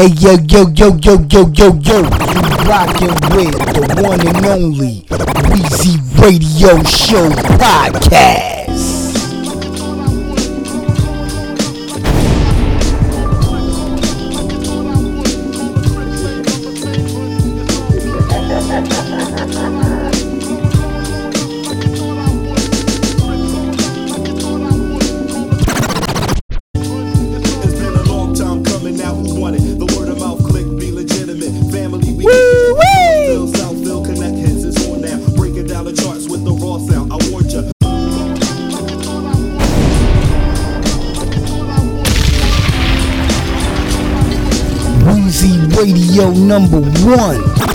Hey yo yo yo yo yo yo yo, rockin' with the one and only Weezy Radio Show podcast. number one.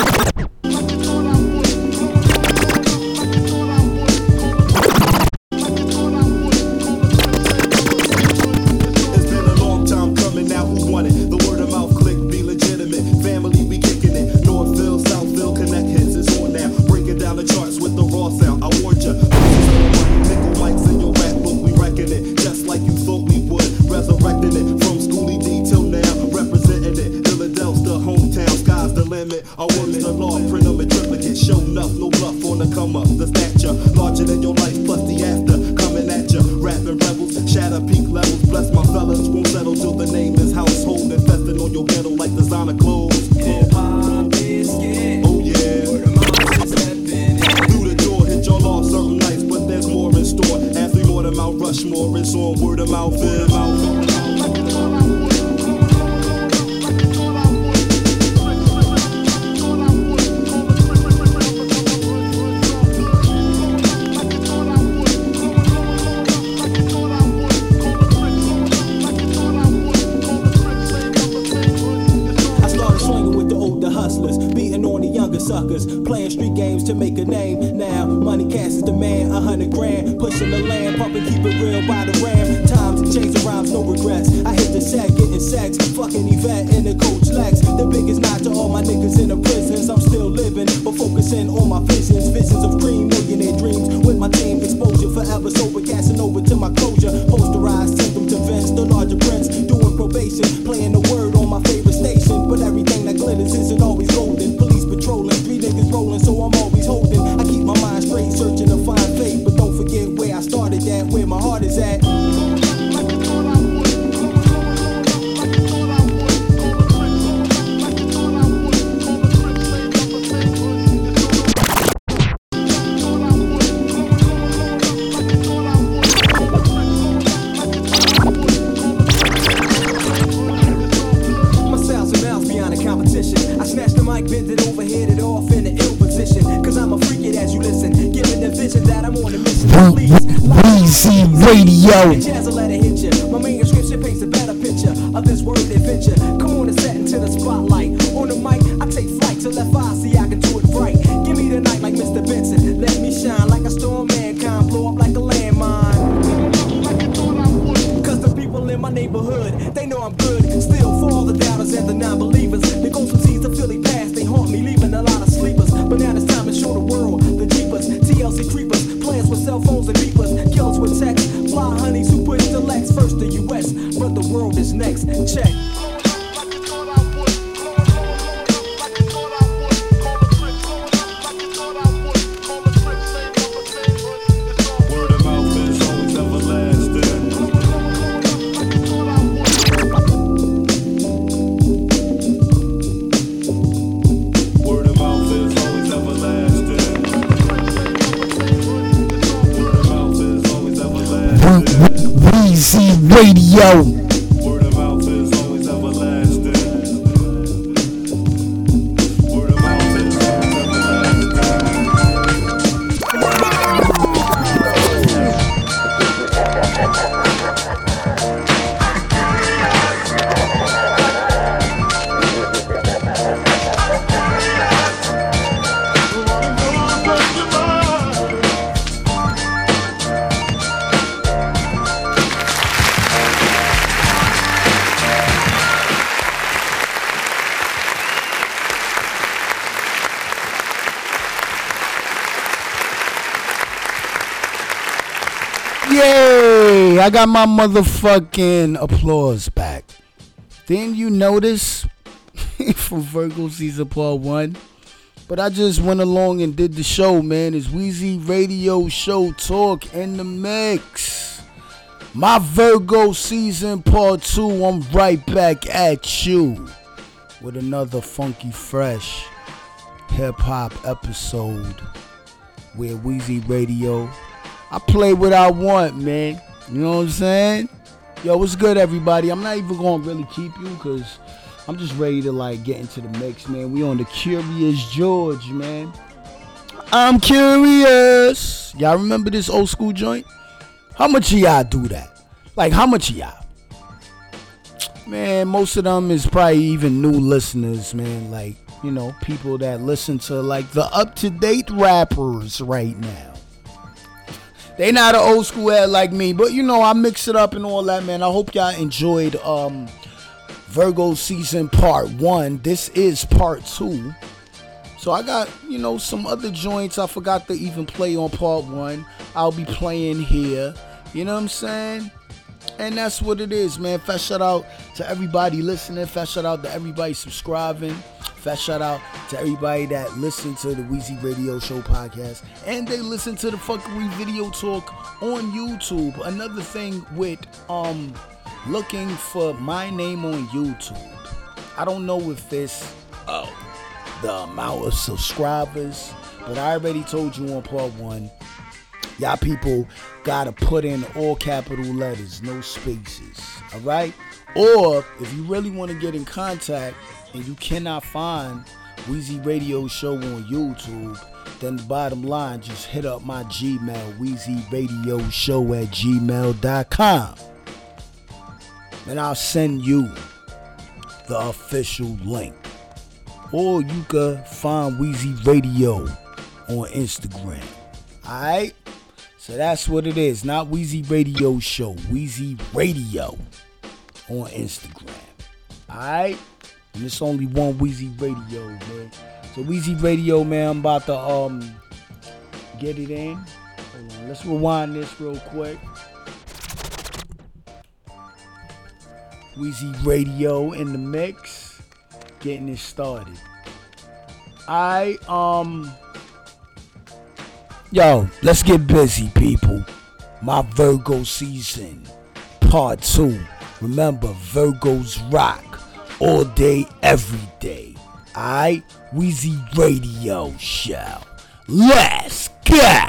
gbà check. I got my motherfucking applause back. Then you notice from Virgo Season Part 1? But I just went along and did the show, man. It's Weezy Radio Show Talk in the Mix. My Virgo Season Part 2. I'm right back at you with another funky, fresh hip hop episode where Weezy Radio. I play what I want, man. You know what I'm saying? Yo, what's good, everybody? I'm not even gonna really keep you because I'm just ready to like get into the mix, man. We on the Curious George, man. I'm curious. Y'all remember this old school joint? How much of y'all do that? Like, how much of y'all? Man, most of them is probably even new listeners, man. Like, you know, people that listen to like the up to date rappers right now. They not an old school head like me, but you know I mix it up and all that, man. I hope y'all enjoyed um Virgo season part one. This is part two. So I got you know some other joints I forgot to even play on part one. I'll be playing here. You know what I'm saying? And that's what it is, man. Fast shout out to everybody listening. Fast shout out to everybody subscribing. Fast shout out to everybody that listened to the Weezy Radio Show podcast. And they listen to the fuckery video talk on YouTube. Another thing with um looking for my name on YouTube. I don't know if it's uh, the amount of subscribers, but I already told you on part one. Y'all people gotta put in all capital letters, no spaces. All right? Or if you really want to get in contact and you cannot find Wheezy Radio Show on YouTube, then the bottom line, just hit up my Gmail, Wheezy Radio Show at gmail.com. And I'll send you the official link. Or you can find Wheezy Radio on Instagram. Alright? So that's what it is. Not Wheezy Radio Show. Wheezy Radio on Instagram. Alright? And it's only one Wheezy Radio, man. So Wheezy Radio, man, I'm about to um get it in. On, let's rewind this real quick. Wheezy Radio in the mix, getting it started. I um, yo, let's get busy, people. My Virgo season, part two. Remember, Virgos rock all day, every day. I Wheezy Radio Show. Let's go.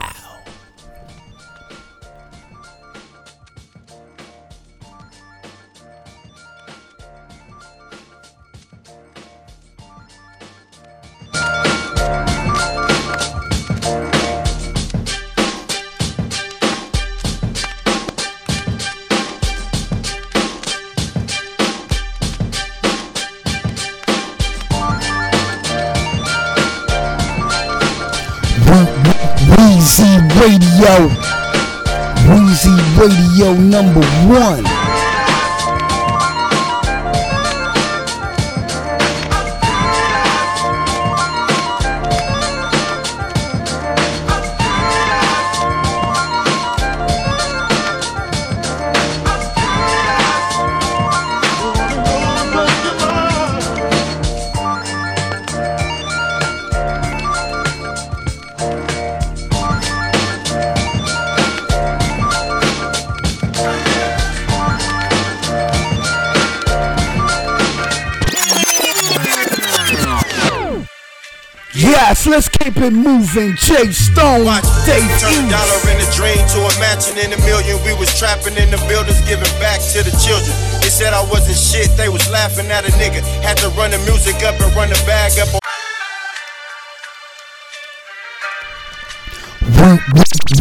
It moving. Jay Stone, Watch, Dave turn a dollar in a dream to a mansion in a million. We was trapping in the buildings, giving back to the children. They said I wasn't shit, they was laughing at a nigga. Had to run the music up and run the bag up.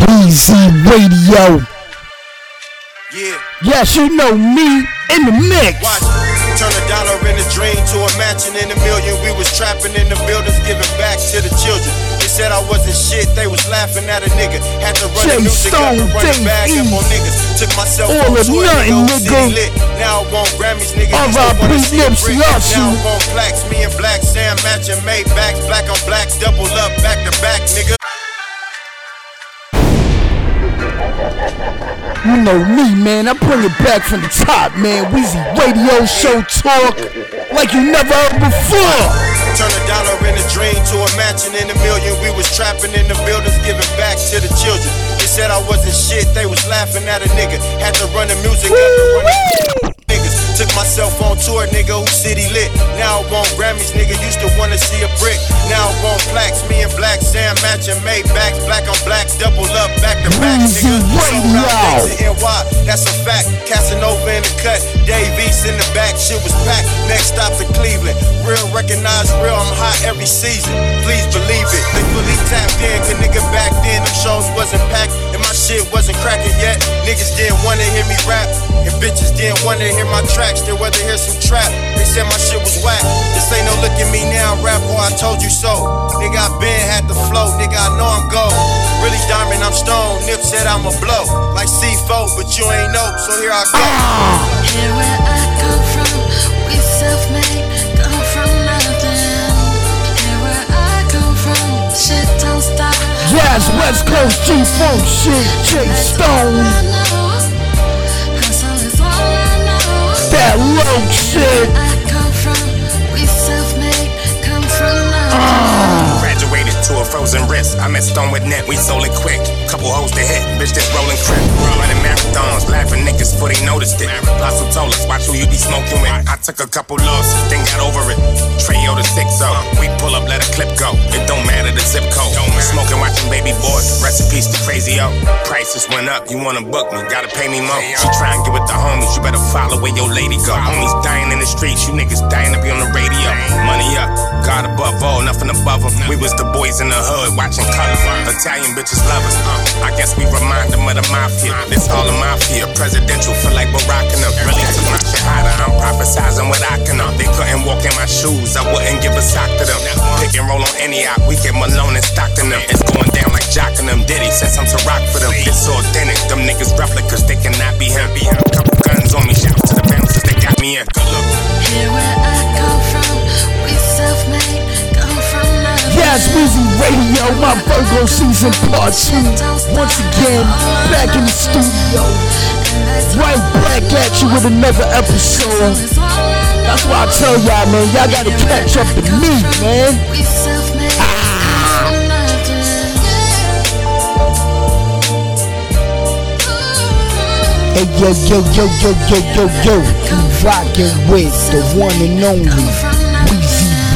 Wheezy Radio. Yeah, Yes, you know me in the mix. watch. Turn a dollar in a dream to a mansion in a million. We was trapping in the buildings, giving back said I wasn't shit, they was laughing at a nigga. Had to run Jay the music up and Stone, run bag up on niggas. Took myself All home or nothing, nigga. lit. Now I want Grammys, nigga. All Used to right, wanna Pete see a Nipsey Now I want blacks, me and Blacc Sam matching Maybachs, black on black, double up, back to back, nigga. You know me, man. I bring it back from the top, man. Wheezy Radio Show Talk. like you never heard before. Turn a dollar in a dream to a mansion in a million. We was trapping in the buildings, giving back to the children. They said I wasn't shit, they was laughing at a nigga. Had to run the music up and run. Took myself on tour, nigga, who city lit. Now I want Grammys, nigga, used to wanna see a brick. Now I want plaques, me and Blacc Sam matching Maybachs. Black on black, double up, back to back, nigga. Radio. Sold out things NY, that's a fact. Casanova in the cut, Dave East in the back, shit was packed. Next stop to Cleveland. Real recognize real, I'm hot every season. Please believe it. They fully tapped in, cause nigga back then them shows wasn't packed and my shit wasn't cracking yet. Niggas didn't wanna hear me rap, and bitches didn't wanna hear my tracks. They rather hear some trap. They said my shit was whack. This ain't no look at me now, rap or I told you so. Nigga, I been had the flow, nigga, I know I'm gold. Really diamond, I'm stone. Nip said I'm a blow. Like C4, but you ain't know, so here I go. Yes, West Coast G Funk shit, Jay Stone, all I know. Hustle is all I know. that low shit. To a frozen wrist. I met Stone with net, we sold it quick. Couple hoes to hit, bitch that's rolling crip. Running marathons, laughing niggas before they noticed it. Lots of told us, watch who you be smoking with. I took a couple losses, then got over it. Treyo the 6 We pull up, let a clip go. It don't matter the zip code. Smoking, watching baby boys. Recipes to crazy yo. Prices went up, you wanna book me, gotta pay me more. She try and get with the homies, you better follow where your lady go. Homies dying in the streets, you niggas dying to be on the radio. Money up, God above all, nothing above them. We was the boys in the hood, watching color. Italian bitches love us. I guess we remind them of the mafia. This all a mafia. Presidential feel like Barack and them. Really took my hotter. I'm prophesizing what I can. They couldn't walk in my shoes. I wouldn't give a sock to them. Pick and roll on any op. We get Malone and Stockton them. It's going down like Jock and them. Diddy since I'm to rock for them. It's authentic. Them niggas replicas. They cannot be him. Couple guns on me. Shout to the bouncers. They got me in. Good. Here where I come from, we self-made, nothing. Yes, Radio, my Virgo season part two. Once again, back in the studio. Right back at you with another episode. That's why I tell y'all, man, y'all gotta catch up to me, man. Nothing. Hey, yo, yo, yo, yo, yo, yo, yo. You rockin' with the one and only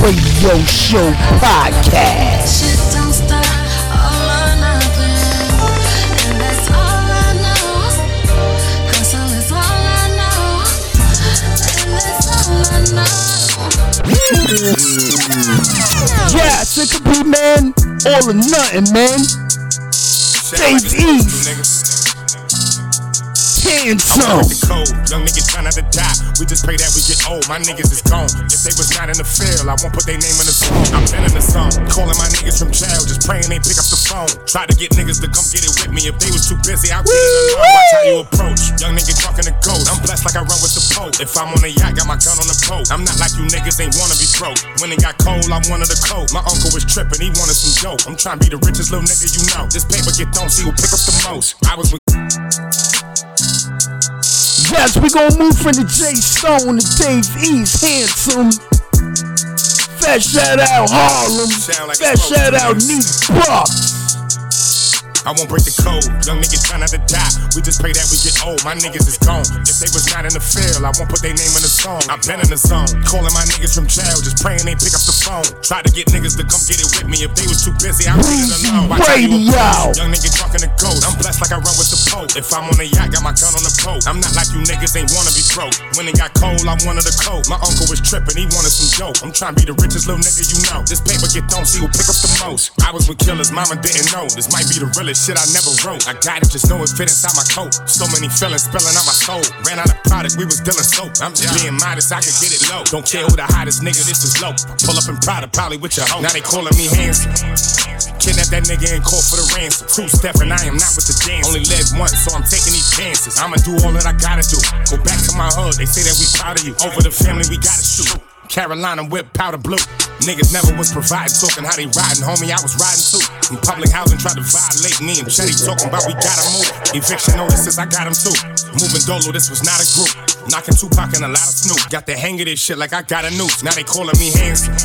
Radio Show Podcast. Yes, it could be, man, all or nothing, man. Dave East. Handsome. the code. Young niggas try not to die. We just pray that we get old. My niggas is gone. If they was not in the field, I won't put their name in the song. I'm been in the song. Calling my niggas from jail, just praying they pick up the phone. Try to get niggas to come get it with me. If they was too busy, I'll get it alone. Watch how you approach. Young nigga talking to ghost. I'm blessed like I run with the Pope. If I'm on a yacht, got my gun on the boat. I'm not like you niggas ain't wanna be broke. When it got cold, I wanted a coat. My uncle was tripping, he wanted some dope. I'm trying to be the richest little nigga you know. This paper get thrown, see who pick up the most. I was with Yes, we gonna move from the J Stone to Dave East. Handsome. Fat shout out Harlem. Fat shout out New Neat Buck. I won't break the code. Young niggas try not to die. We just pray that we get old. My niggas is gone. If they was not in the field, I won't put their name in the song. I've been in the zone. Calling my niggas from jail, just praying they pick up the phone. Try to get niggas to come get it with me. If they was too busy, I'll get it alone. You Radio. Young nigga talking to ghost. I'm blessed like I run with the Pope. If I'm on a yacht, got my gun on the boat. I'm not like you niggas ain't wanna be broke. When it got cold, I wanted a coat. My uncle was tripping, he wanted some dope. I'm trying to be the richest little nigga you know. This paper get thrown, see who pick up the most. I was with killers, mama didn't know. This might be the realest shit I never wrote. I got it, just know it fit inside my coat. So many feelings spilling out my soul. Ran out of product, we was dealing soap. I'm just being modest, I could get it low. Don't care who the hottest nigga, this is low. Pull up in Prada, probably with your hoe. Now they calling me handsome. Kidnap that nigga and call for the ransom. Two step and I am not with the dance. Only live once, so I'm taking these chances. I'ma do all that I gotta do. Go back to my hood, they say that we proud of you. Over the family, we gotta shoot. Carolina whip powder blue. Niggas never was providing, talking how they riding, homie. I was riding too. In public housing, tried to violate me and Chetty talking about we gotta move. Eviction notices, I got him too. Moving dolo, this was not a group. Knocking Tupac and a lot of Snoop. Got the hang of this shit like I got a noose. Now they calling me handsome.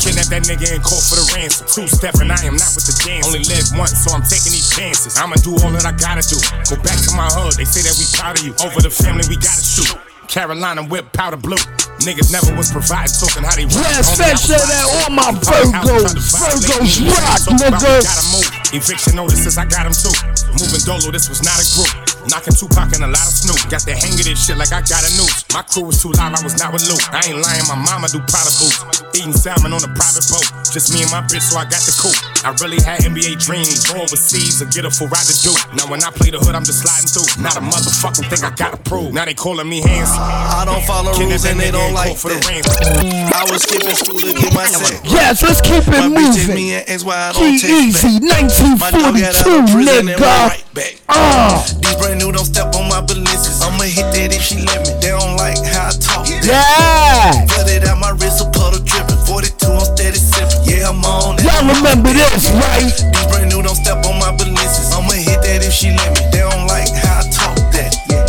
Kidnap that nigga and call for the ransom. Two step and I am not with the dance. Only live once, so I'm taking these chances. I'ma do all that I gotta do. Go back to my hood, they say that we proud of you. Over the family, we gotta shoot. Carolina whip powder blue. Niggas never was providing, talking how they rock. Yes, Homie, I fam, was say riding that all my Virgos. Virgos rock, nigga. Eviction notices, I got them too. Moving dolo, this was not a group. Knocking Tupac and a lot of Snoop. Got the hang of this shit like I got a noose. My crew was too loud, I was not with Luke. I ain't lying, my mama do Prada boots. Eating salmon on a private boat. Just me and my bitch, so I got the coupe. I really had NBA dreams. Go overseas or get a full ride to do. Now when I play the hood, I'm just sliding through. Not a motherfucking thing I gotta prove. Now they calling me handsome. I don't follow Kidnap rules and they don't like for the that. ransom. I was skipping school to get my set. Yes, let's keep it My bitch text moving. me and ask why I don't G text Easy, back. My dog got out of 1942, prison and nigga. right back. Ah, These brand new don't step on my balances. I'ma hit that if she let me. They don't like how I talk. yeah. Cut it out my wrist, a puddle dripping. 42 on steady sipping. Yeah, I'm on it. Y'all remember this, right? These brand new don't step on my balances. I'ma hit that if she let me. They don't like how I talk that. Yeah.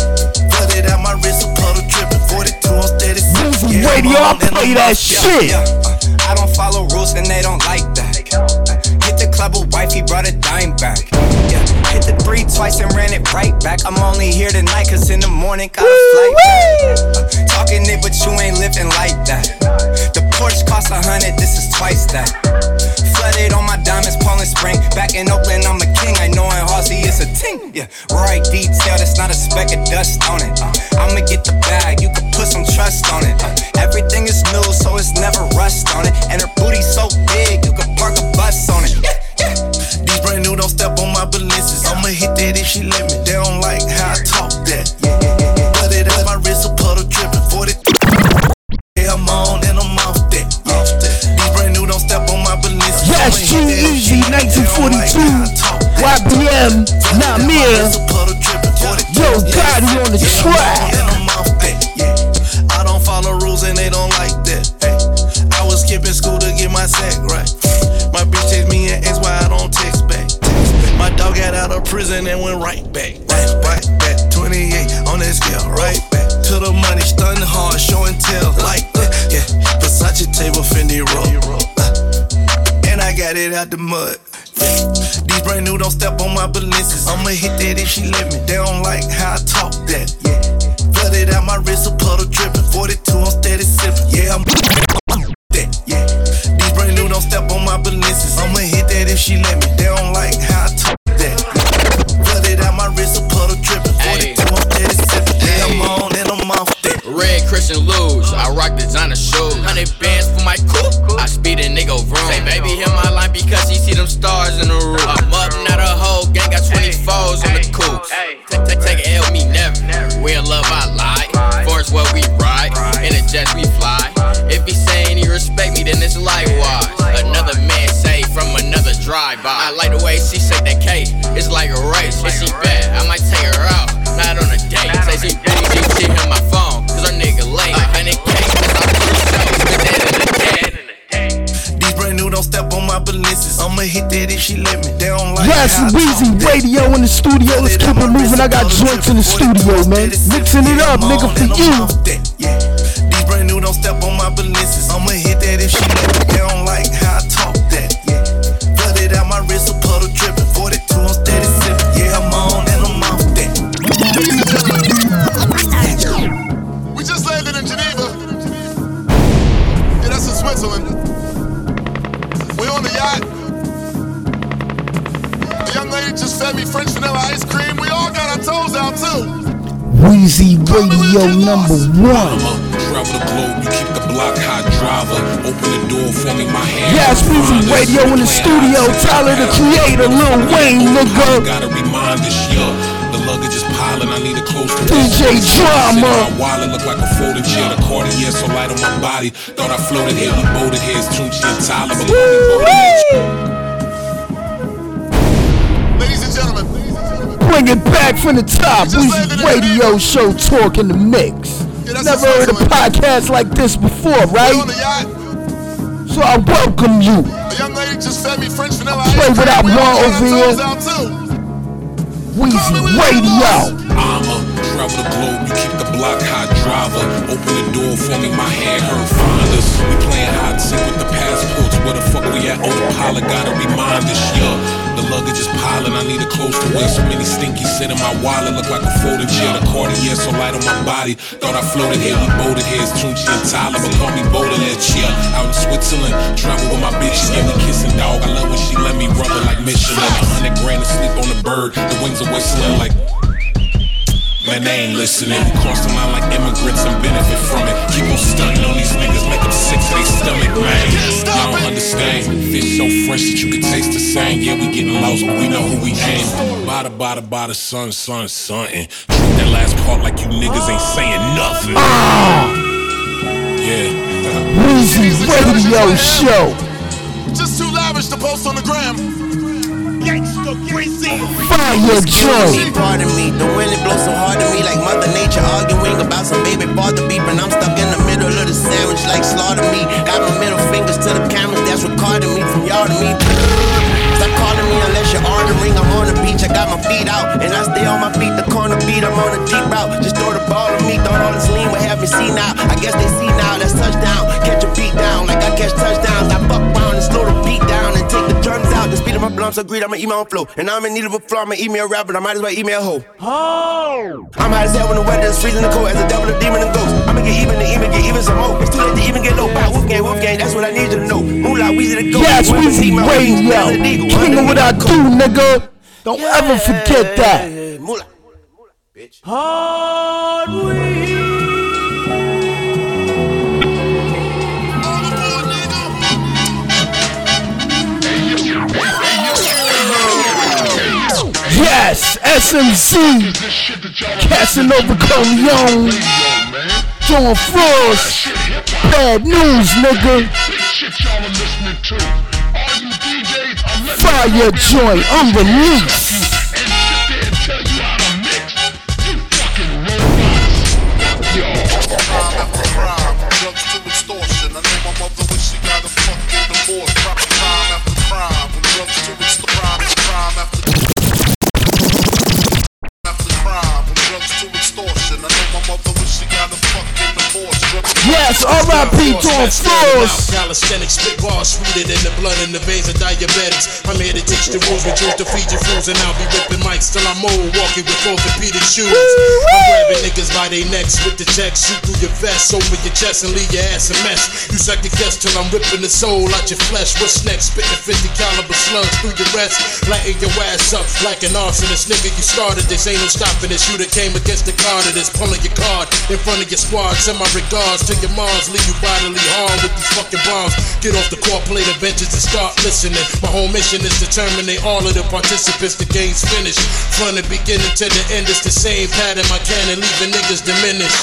Cut it out my wrist, a puddle dripping. 42 on steady sipping. Yeah, I'm radio, I on play that shit. Yeah, uh, I don't follow rules and they don't like that. Hit the club with wife, he brought a dime back. Yeah, hit the three twice and ran it right back. I'm only here tonight cause in the morning got a flight. Uh, talking it, but you ain't living like that. The Porsche cost a hundred, this is twice that. Flooded on my diamonds, Poland Spring. Back in Oakland, I'm a king. I know in Halsey it's a ting. Yeah, right detail, that's not a speck of dust on it. Uh, I'ma get the bag, you can put some trust on it. Uh, everything is new, so it's never rust on it. And her booty so big, you can park a bus on it. Yeah, yeah. These brand new don't step on my balances. I'ma hit that if she let me. They don't like how I talk that. Yeah, yeah, yeah, yeah. It out my wrist, a puddle dripping. 40. Yeah, I'm on and I'm off that. Yeah. These brand new don't step on my balances. Yes, I'ma hit that if G-Eazy, she let me. They don't like 1942. how I talk that. YBM, not me. Yo, Gotti on the track. And I'm off that. Yeah. I don't follow rules and they don't like that. Hey. I was skipping school to get my sack right. My bitch got out of prison and went right back. Right, right back. 28 on that scale, right back. To the money, stunning hard, show and tell. Like that, yeah. Versace table, Fendi roll. Uh, and I got it out the mud. These brand new don't step on my balances. I'ma hit that if she let me. They don't like how I talk that. Yeah. It out my wrist, a puddle dripping. 42 on steady sipping. Yeah, I'm that. Yeah. These brand new don't step on my balances. I'ma hit that if she let me. They don't like how I talk another drive-by. I like the way she say that K, it's like a race. If she bad, I might take her out, not on a date. Say she busy, she hit my phone, cause her nigga late. A hundred K, I put shows, but that in the day. These brand new don't step on my balances. I'ma hit that if she let me. They don't like Yes, Weezy. Radio in the studio. Let's keep it moving. I got joints in the studio, man. Mixing it up, nigga, for you. Radio number one. Travel the globe, you keep the block hot driver. Open the door for me, my hand. Yes, Weezy Radio in the studio. Tyler the Creator, Lil Wayne, nigga. Gotta remind this year. The luggage is piling, I need a close to DJ Drama. My wallet look like a folding chair. The Cartier so light on my body. Thought I floated here, boated here. It's Tunchi and Tyler. But Bring it back from the top. Weezy Radio Show Talk in the mix. Yeah, Never heard a Switzerland. podcast like this before, right? So I welcome you. The young lady just fed me French vanilla Play ice cream. without We all one over here. Weezy Radio. I'ma travel the globe, you keep the block hot driver. Open the door for me, my hand hurt, find us. We playing hide and with the passports. Where the fuck we at? Oh, the pilot gotta remind us, yeah. The luggage is piling, I need a clothes to wear. So many stinky sit in my wallet, look like a folding chair. The Cartier so light on my body. Thought I floated here, we boated here. It's Tunchi and Tyler, but call me Baudelaire. Yeah, out in Switzerland, travel with my bitch. She gave me kissing, dog. I love when she let me rub her like Michelin. A hundred grand to sleep on the bird, the wings are whistling like. Man, they ain't listening. We cross the line like immigrants and benefit from it. Keep on stunting on these niggas, make them sick to their stomach, man. Y'all don't understand. Fish so fresh that you can taste the same. Yeah, we getting lost, but we know who we aim. Bada, bada, bada, son, son, something. Treat that last part like you niggas ain't saying nothing. Ah. Yeah. Weezy Radio Show. Just too lavish to post on the gram. Fire joint. Pardon me, the wind it blows so hard to me like Mother Nature arguing about some baby father beef, and I'm stuck in the middle of the sandwich like slaughter me. Got my middle fingers to the cameras that's recording me from y'all to me. Stop calling me unless you're ordering. I'm on the beach, I got my feet out, and I stay on my feet. The corner beat, I'm on a deep route. Just throw the ball on me, thought all this lean would have me see now. I guess they see now, that's touchdown. Catch a beat down like I catch touchdowns. I fuck take the drums out. The speed of my blunt so greed, I'ma eat my own flow. And I'm in need of a flow, I'ma eat me a rapper, I might as well eat me a hoe. I'm hot as hell when the weather is freezing the cold as a devil, a demon, and ghost. I'ma get even and even get even some more. It's too late to even get low. Bye, wolf gang, wolf gang, that's what I need you to know. Moolah, Weezy the go. Yes, Weezy heat, my Radio. King of what I do, nigga. Don't ever forget that. Yeah, Moolah. Yes, SMC. Casanova Corleone. John Frost. Bad news, nigga. Fire joint unreleased. Yes, R.I.P. John Frost. Calisthenics, spit bars sweeter than the blood in the veins of diabetics. I'm here to teach the rules, with truth to feed your fools, and I'll be ripping mics till I'm old, walking with orthopedic shoes. I'm grabbing niggas by their necks with the checks, shoot through your vest, over your chest, and leave your ass a mess. You second guess till I'm ripping the soul out your flesh. What's next? Spitting 50 caliber slugs through your rest, lighting your ass up like an arsonist. Nigga, you started this, ain't no stopping this. You that came against the card of this, pulling your card in front of your squad. Send my regards to your moms, leave you bodily harm with these fucking bombs. Get off the court, play the benches, and start listening. My whole mission is to terminate all of the participants. The game's finished. From the beginning to the end, it's the same pattern. My cannon leaving niggas diminished.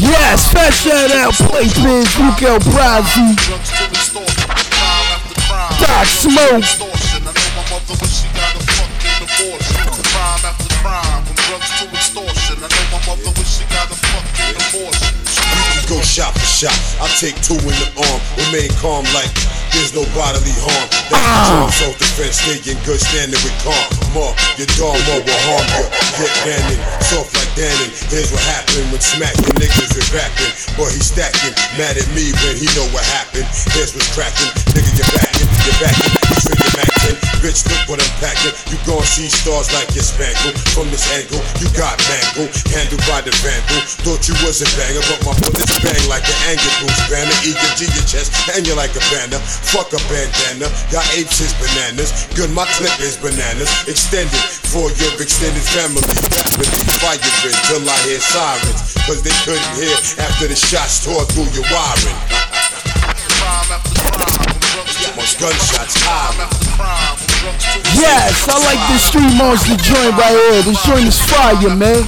Yes, fat shout out, Playbiz, Luke El Brazzi, drugs to extortion. Crime after crime. Doc Smoke. Extortion. I know my mother when she got a fucking divorce. Crime after crime, from drugs to extortion. I know my mother when she got a fucking divorce. You can go shot for shot. I take two in the arm, remain calm like there's no bodily harm. That's the ah. charm, self defense, stay in good standing with calm. More, your dog more will harm you. Get banded, soft like Danny. Here's what happened when smacking niggas with rapping. Boy, he stacking, mad at me when he know what happened. Here's what's cracking, nigga, you're backing, you're backing. 10, bitch, look what I'm packing. You gon' see stars like your spangle. From this angle, you got mangle, handled by the vandal. Thought you was a banger, but my bullets bang like an anger boost banner. Eager to your chest, and you're like a banner. Fuck a bandana, y'all apes is bananas. Good, my clip is bananas. Extended for your extended family. Rapidly firing till I hear sirens. Cause they couldn't hear after the shots tore through your wiring. Yes, I like this Street Monster joint right here. This joint is fire, man.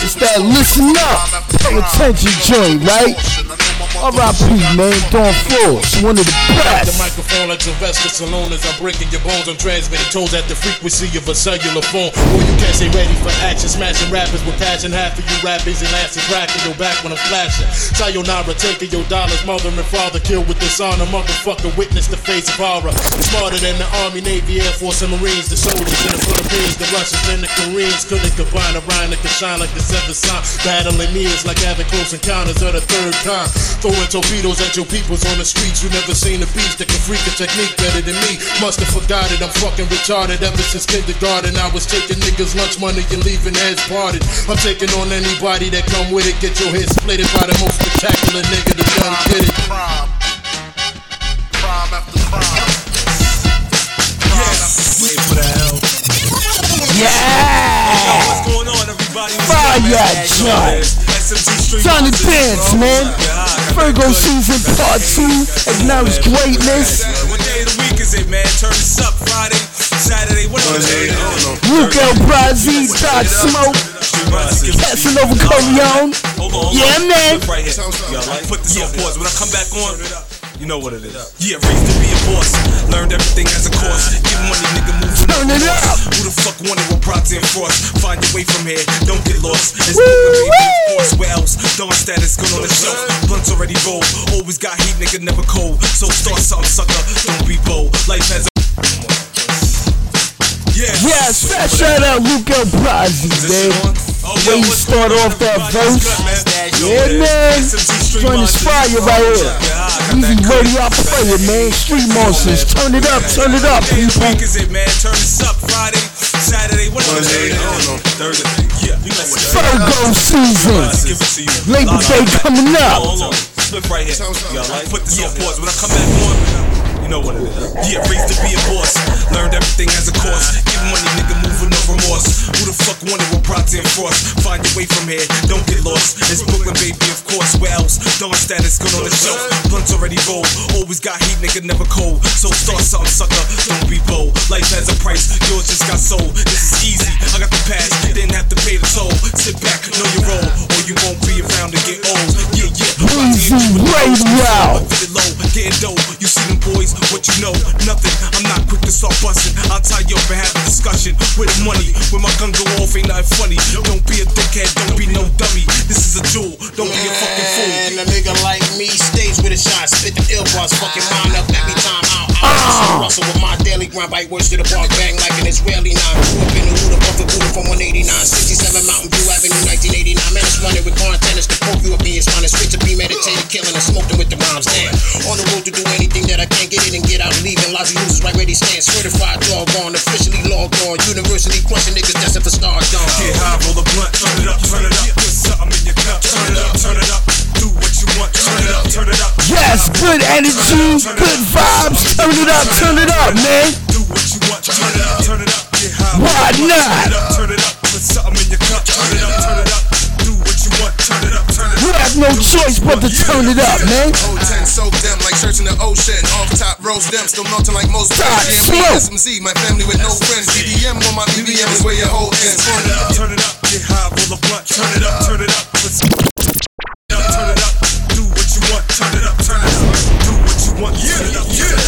It's that listen up, pay attention joint, right? R.I.P. man, Don Force, one of the Grab the best. microphone like Sylvester Stallone as I'm breaking your bones. I'm transmitting tones at the frequency of a cellular phone. Boy, you can't stay ready for action. Smashing rappers with passion. Half of you rappers and asses cracking your back when I'm flashing. Sayonara, taking your dollars. Mother and father killed with dishonor. Motherfucker, witness the face of horror. Smarter than the Army, Navy, Air Force, and Marines. The soldiers in the Philippines, the Russians, and the Koreans couldn't combine a rhyme that could shine like the seventh sign. Battling ears like having close encounters of the third kind. Throwing torpedoes at your peoples on the streets. You never seen a beast that can freak a technique better than me. Must have forgot it. I'm fucking retarded ever since kindergarten. I was taking niggas lunch money and leaving heads parted. I'm taking on anybody that come with it. Get your head splitted by the most spectacular nigga that done did it. Crime. Crime after crime. Wait for the hell. Yeah! What's going on, everybody? What's Fire, good. John. SMT Street Johnny Dance, man. Virgo season part two. Acknowledge greatness. What day of the week is it, man? Turn this up Friday, Saturday, what other day? Luke El Brazzi, Todd Smoke, Casanova Corleone. Yeah, man. Right here. Yo, like, put this on pause. When I come back on, you know what it is. Yeah, raised to be a boss. Learned everything as a course. Give money, nigga, move from Turn it up. Who the fuck wanted what brought in frost? Find your way from here, don't get lost. It's Brooklyn, baby, of course. Where else? Dawn status, good on the shelf. Blunts already rolled. Always got heat, nigga, never cold. So start something, sucker. Don't be bold. Life has a. Yeah. Yeah, shout out Luke El Brazzi, man. Way you start off that verse. Yeah, man. Join the fire right here. Easy radio player, man. Street monsters. Turn it up, turn it up, Day of people. week is it, man? Turn this up Friday, Saturday, what other day? I don't know. Thursday. Yeah, you know what it is. Virgo season. Give it. Labor Day coming up. Hold on. Slip right here. Yo, like, put this on pause. When I come back on, you know what it is. Yeah, raised to be a boss. Learned everything as a course. Give money, nigga, move with no remorse. Who the fuck wanted what brought in frost? Find your way from here, don't get lost. It's Brooklyn, baby, of course. Where else? Dawn status, good on the shelf. Blunts already rolled. Always got heat, nigga, never cold. So start something, sucker. Don't be bold. Life has a price, yours just got sold. This is easy. I got the pass, didn't have to pay the toll. Sit back, know your role, or you won't be around to get old. Yeah, yeah. Easy radio. Fit it low, getting dough. You see them boys, what you know? Nothing. I'm not quick to start busting. I'll tie you up and have a discussion. With the money, when my gun go off, ain't nothing funny. Don't be a dickhead, don't be no dummy. This is a jewel, don't be a fucking fool. And a nigga like me stays with a shot, spit the ill bars, fucking mind up every time out. Uh. out. Russell with my daily grind, bite words to the bar, bang like an Israeli nine. Grew up in the hood, above the Buddha from 189, 67 Mountain View Avenue, 1989. Man, it's running with quarantainers to poke you up in your spine. It's fit to be meditated, killing and smoking with the rhymes. Damn, on the road to do anything that I can't get in and get out, leaving. Lousy losers right where they stand. Certified dog on, officially logged on. University crushing niggas destined stars. Gone. Get high, roll a blunt, turn it up, turn it up. Put something in your cup, turn it up, turn it up. Do what you want, turn it up, turn it up. Yes, good energy, good vibes. Turn it up, turn it up, man. Do what you want, turn it up, turn it up. Get high, Why not? Turn it up, turn it up. Put something in your cup, turn it up, turn it up. Do what you want, turn it up, turn it You have no choice but to turn it up, man. O10 soak them like shirts in the ocean. Off top, roast them, still melting like most God, friends. smoke. GME, SMZ, my family with no friends. DDM on my BBM is where your whole ends. Turn it up, turn it up. Get high, roll a blunt, turn it up, turn it up turn it up. Do what you want, turn it up, turn it up. Do what you want, yeah, yeah.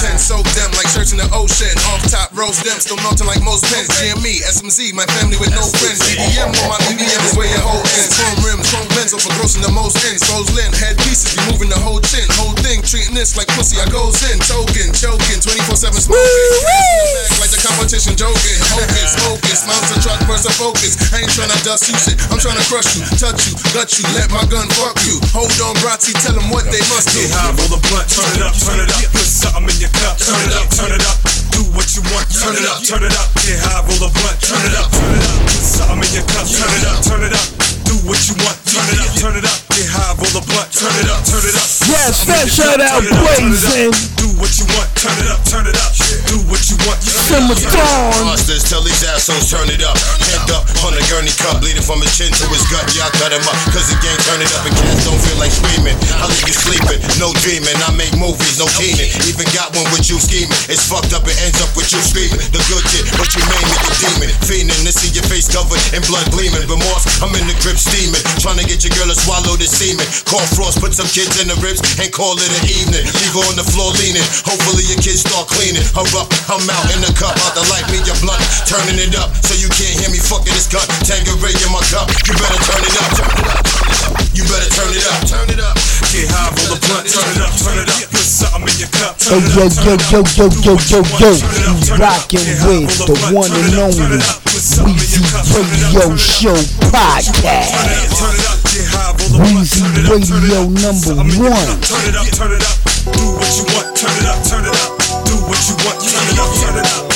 10, soak them like church in the ocean. Off top, roast them, still melting like most pens. GME, SMZ, my family with no friends. DDM on my DDM is where your whole ends. Chrome rims, chrome lens, overgrossing the most ends. Souls head headpieces, you moving the whole chin. Whole thing, treating this like pussy, I goes in. Token, choking, 24 7 smoking. Back like the competition, joking. Hocus, focus, mounts truck, burst focus. I ain't trying to dust you shit, I'm trying to crush you, touch you, gut you, let my gun fuck you. Hold on, Bratty, tell them what they must do. Get high, roll the blunt, turn it up, turn it up. Put something in your cup, turn it up, turn it up. Do what you want, turn it up, turn it up. Get high, roll a blunt, turn it up, turn it up. Put something in your cup, turn it up, turn it up. Do what you want, turn it up, turn it up. Get high, roll a blunt, turn it up, turn it up. Yes, Something in fat your shout out turn it up, turn it up. Blazing. Do what you want, turn it up, turn it up. Do what you want, turn simmer down. Monsters, tell these assholes turn it up. Head up on the gurney cup, bleeding from his chin to his gut. Yeah, I cut him up, cause the gang turn it up and cats don't feel like screaming. I leave you sleeping, no dreaming. I make movies, no teaming. Even got one with you scheming. It's fucked up, it ends up with you screaming. The good kid, but you name it the demon. Fiending to see your face covered in blood gleaming. Remorse, I'm in the grip steaming. Trying to get your girl to swallow the semen. Call Frost, put some kids in the ribs and call it an evening. Leave her on the floor leaning. Hopefully your kids start cleaning. Her up, I'm out in the cup. Out the light, me your blunt. Turning it up so you can't hear me fucking this cut. Tanqueray in my cup. You better turn it up. Turn it up. Turn it up. You better turn it up. Turn it up. Get high, roll the blunt, turn it up, turn it up. Put something in your cup. Hey yo yo yo yo yo yo yo, rockin' with the one and only Weezy Radio Show podcast. Weezy Radio number one. Turn it up, turn it up. Do what you want, turn it up, turn it up. Do what you want, turn it up, turn it up.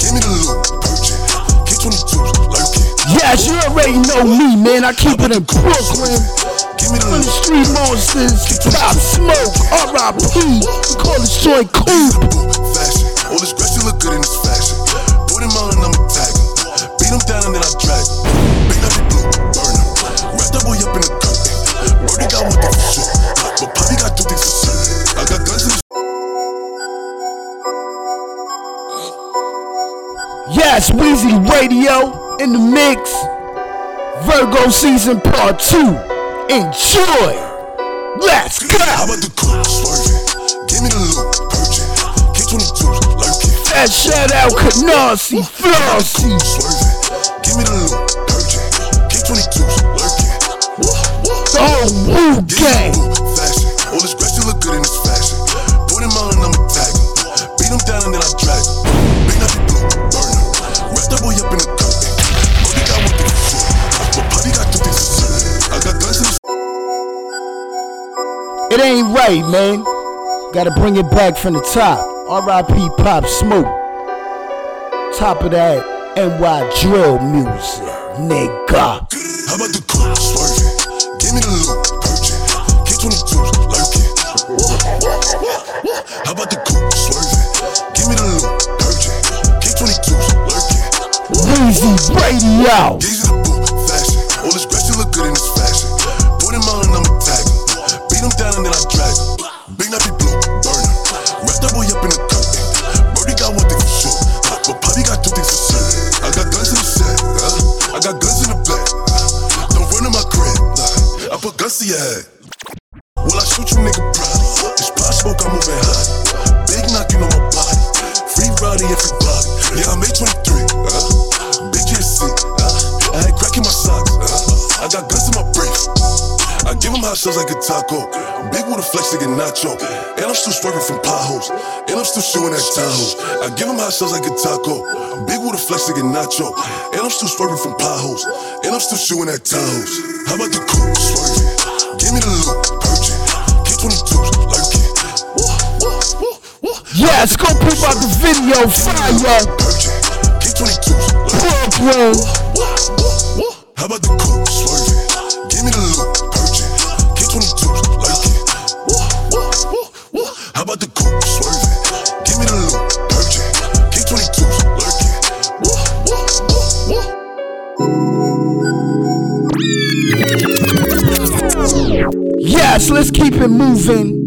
Give me the loot, purchase. K22's lurking. Yes, you already know me, man. I keep it in Brooklyn. Me the loot. street monsters, Pop Smoke, R.I.P. Call this joint cool. Fashion. All this grassy look good in this fashion. Put him on and I'ma tag him. Beat him down and then I drag him. Bring up the blue, burn him. Wrap that boy up in the curtain. Brody got one thing for sure. But Poppy got two things for certain. I got guns in the Yes, Weezy Radio in the mix. Virgo season part two. Enjoy. Let's go. How about the coupe swerving? Give me the loot, purchase. K22's lurking. That shout out Canarsie, Flossie. Swerving. Give me the loot, purchase. K22's lurking. Whole Wu gang. Fashion. All this grassy look good in this fashion. Put him on and I'ma tag him. Beat him down and then I drag him. Bring up the blue, burn him. Wrap that boy up in the It ain't right, man. Gotta bring it back from the top. R.I.P. Pop Smoke. Top of that NY drill music, nigga. How about the coupe swerving? Give me the loot, purchase. K22's lurking. How about the coupe swerving? Give me the loot, purchase. K22's lurking. Weezy Radio. And then I drag. Big nappy blue, burn him. Wrap that boy up in the curtain. Brody got one thing for sure. But Poppy got two things for certain. I got guns in the set. I got guns in the back. Don't run in my crib. I put guns to your head. Will I shoot you, nigga? Probably. It's pop smoke, I'm moving hot. Big knocking on my body. Free Roddy, everybody. Yeah, I'm 823. Uh, big GSC. I had crack in my socks. I got guns in my brief. I give him hot shots like a taco. Big with a flex like a nacho. And I'm still swerving from potholes. And I'm still shooting at Tahoes. I give him hot shots like a taco. Big with a flex like a nacho. And I'm still swerving from potholes. And I'm still shooting at Tahoes. How about the coupe swerving? Give me the purchase. K22's lurking. Yes, go peep out the video. Fire. K22's Brooklyn. How about the coupe swerving? Give me the loot, How about the coupe swerving? Give me the loot, purchase. K22's lurking. Yes, let's keep it moving.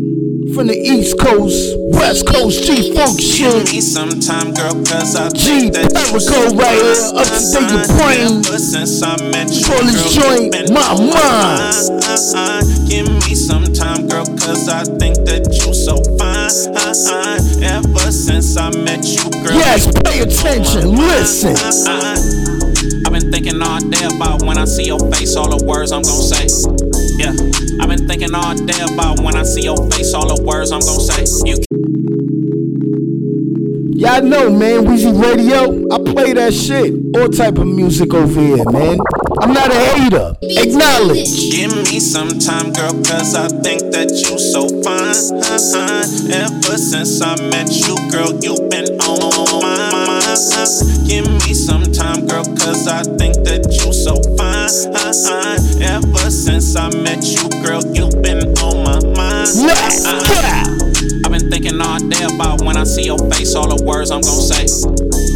From the East Coast, West Coast, G Funk shit. me some time, girl, cause I G think that you Perico right here, up to date your brain. Ever since I met you, Call this joint my on mind. Give me some time, girl, cause I think that you so fine. Ever since I met you, girl. Yes, pay attention, listen. I've been thinking all day about when I see your face, all the words I'm gonna say. Yeah, I've been thinking all day about when I see your face, all the words I'm gonna say. You Y'all know, man, Weezy Radio. I play that shit. All type of music over here, man. I'm not a hater. Acknowledge. Give me some time, girl, cause I think that you so fine. Ever since I met you, girl, you've been on my mind. Give me some time, girl, cause I think that you so fine. Ever since I met you, girl, you've been on my mind. Been thinking all day about when I see your face, all the words I'm gonna say.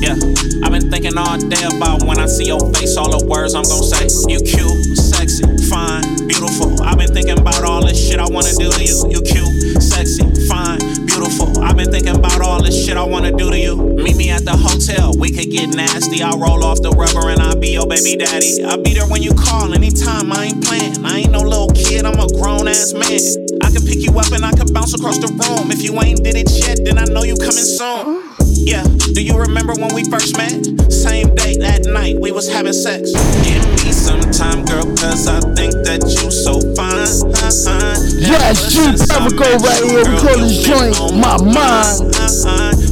Yeah, I've been thinking all day about when I see your face, all the words I'm gonna say. You cute, sexy, fine, beautiful. I've been thinking about all this shit I wanna do to you. You cute, sexy, fine, beautiful. I've been thinking about all this shit I wanna do to you. Meet me at the hotel, we could get nasty. I'll roll off the rubber and I'll be your baby daddy. I'll be there when you call anytime. I ain't playing. I ain't no little kid, I'm a grown ass man. I can pick you up and I can bounce across the room. If you ain't did it yet, then I know you coming soon. Yeah, do you remember when we first met? Same day, that night, we was having sex. Give me some time, girl, cause I think that you so fine. Yes, G go right here. We call this joint My Mind.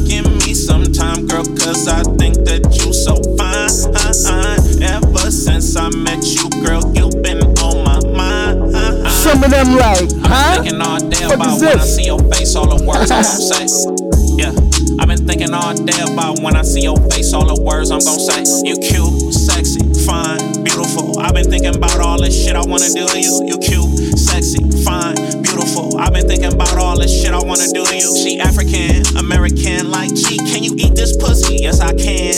Give me some time, girl, cause I think Some of them like, huh? Thinking all day What about when I see your face, all the words I'm gonna say. Yeah, I've been thinking all day about when I see your face, all the words I'm gonna say. You cute, sexy, fine, beautiful. I've been thinking about all this shit I wanna do to you. You cute, sexy, fine, beautiful. I've been thinking about all this shit I wanna do to you. She African, American, like G. Can you eat this pussy? Yes, I can.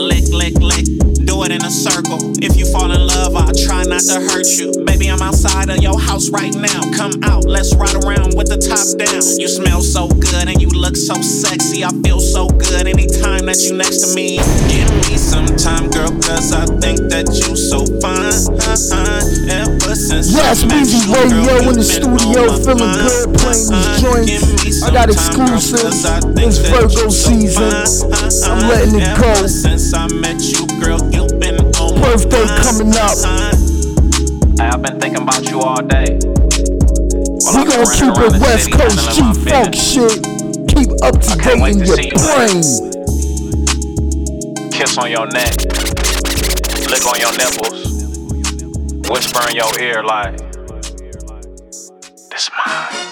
Lick, lick, lick. Do it in a circle. If you fall in love, I'll try not to hurt you. Baby, I'm outside of your house right now. Come out, let's ride around with the top down. You smell so good and you look so sexy. I feel so good anytime that you next to me. Give me some time, girl, cause I think that you so fine. Ever since Yes, Weezy Radio in the studio, feeling good, playing these joints. I got exclusives. It's Virgo season. I'm letting it go. Since I met you, girl, you've been on my Birthday coming up. Hey, I've been thinking about you all day. We gonna keep it West Coast G Funk shit. Keep up to date in your brain. Kiss on your neck, lick on your nipples, whisper in your ear like, "This mine."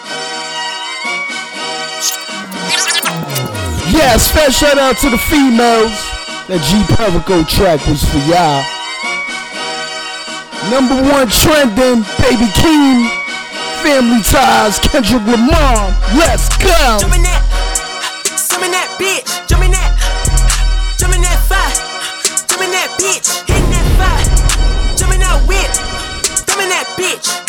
Yeah, special shout out to the females. That G Perico track was for y'all. Number one trending, Baby Keem, Family Ties, Kendrick Lamar. Let's go. Jump in that, some in that bitch. Jump in that, jump in that fire. Jump in that bitch, hitting that fire. Jump in that whip, jump in that bitch.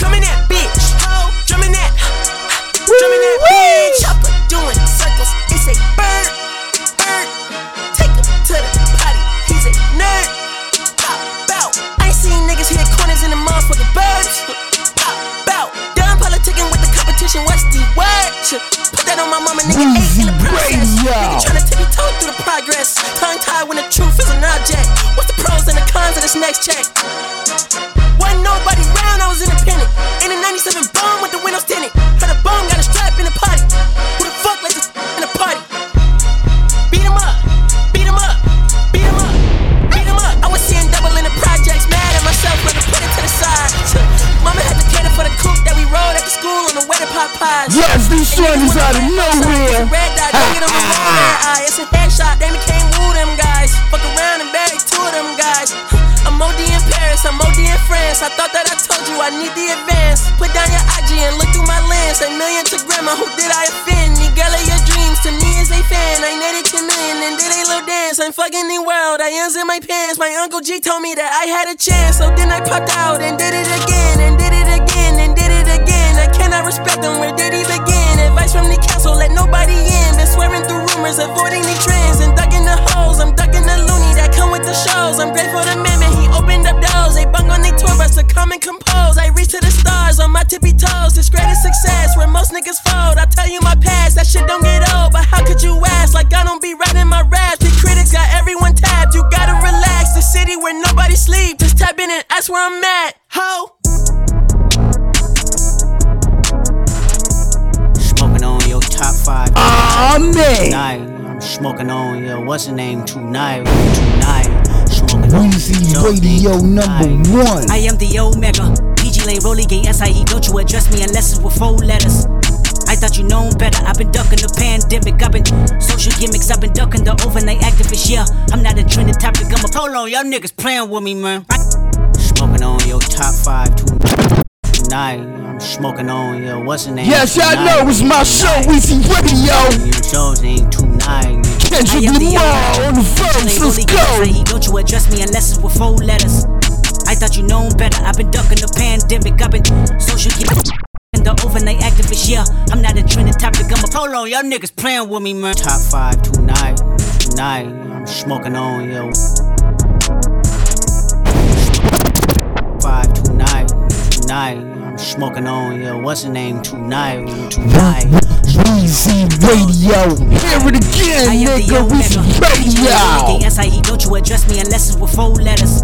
This next check? Wasn't nobody round, I was independent. In a 97 bomb with the windows tinted. Heard a bomb got a strap in the party. Who the fuck let this in the party? Beat him up, beat him up, beat him up, beat him up. I was seeing double in the projects, mad at myself, let me put it to the side. Mama had to cater for the cook that we rolled at the school on the way to Popeyes. Yes, these joints out of nowhere. Red dot, don't get on the wrong eye. It's a headshot, they became I thought that I told you I need the advance. Put down your IG and look through my lens. A million to grandma, who did I offend? The girl of your dreams to me is a fan. I netted 10 million and did a little dance. I'm fucking the world, I ends in my pants. My uncle G told me that I had a chance. So then I popped out and did it again, and did it again, and did it again. I cannot respect them, where did he begin? Advice from the council, let nobody in. Been swearing through rumors, avoiding the trends, and ducking the holes. I'm ducking the loony that come with the shows. I'm grateful to their to come and compose. I reach to the stars on my tippy toes. This greatest success where most niggas fold. I tell you my past, that shit don't get old. But how could you ask? Like I don't be writing my raps. The critics got everyone tapped. You gotta relax. The city where nobody sleep. Just tap in and ask where I'm at. Ho. Smoking on your top five. Aw, man. Tonight, I'm smoking on your what's the name tonight? Tonight, Weezy Radio number one. I am the Omega. PG Lang, Rolly Gang, SIE. Don't you address me unless it's with four letters. I thought you known better. I've been ducking the pandemic. I've been social gimmicks. I've been ducking the overnight activists. Yeah, I'm not a trending topic. I'm a hold on, y'all niggas playing with me, man. Smoking on your top five to- tonight. I'm smoking on your what's the name? Yes, y'all know it's my show, Weezy Radio. Your shows ain't tonight. Kendrick I am the Lamar on the Ain't let's go. Don't you address me unless it's with four letters. I thought you known better. I've been ducking the pandemic. I've been social. And the overnight activist, yeah. I'm not a trending topic. I'm a hold on, y'all niggas playing with me, man. Top five tonight, tonight. I'm smoking on yo. Five tonight, tonight. Smoking on yo. What's the name tonight? Tonight. Weezy Radio. Hear it again, nigga. Weezy. Radio. Yes, I don't you address me unless it's with four letters.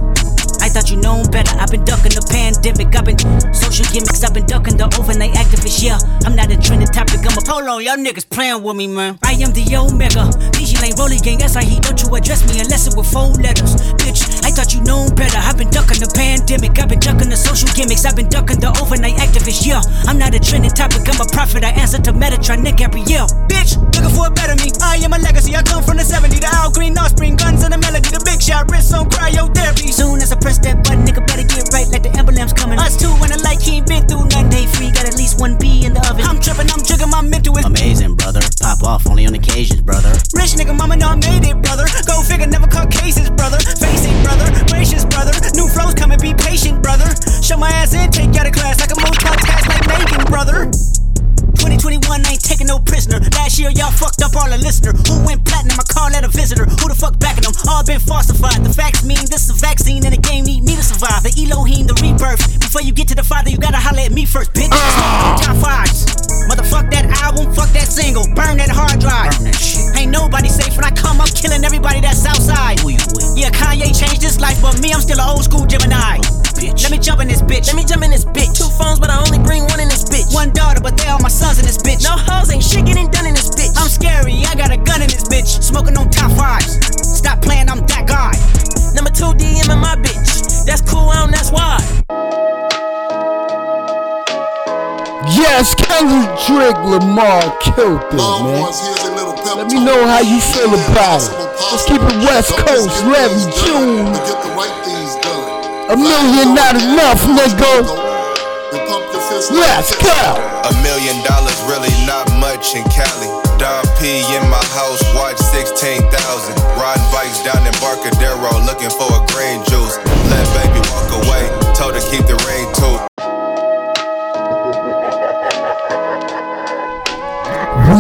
Thought you known better. I've been ducking the pandemic. I've been social gimmicks. I've been ducking the overnight activists. Yeah, I'm not a trending topic. I'm a hold on, y'all niggas playing with me, man. I am the Omega. DJ Lane Rolling Gang. Yes, I don't you address me unless it's with four letters. Bitch, I thought you known better. I've been ducking the pandemic. I've been ducking the social gimmicks. I've been ducking the overnight activists. Yeah, I'm not a trending topic. I'm a prophet. I answer to Metatron Nick Gabriel. Bitch, looking for a better me. I am a legacy. I come from the 70. The Al Green Offspring. Guns and the melody. The big shot. Wrist on cryotherapy. Soon as I press that button, nigga better get Kendrick Lamar killed it, man. Let me know how you feel about it. Let's keep it West Coast, Larry June. A million not enough, nigga. Let's go. A million dollars really not much in Cali. Dom P in my house, watch 16,000. Riding bikes down Embarcadero, looking for a green juice. Let baby walk away, told her keep the rain too.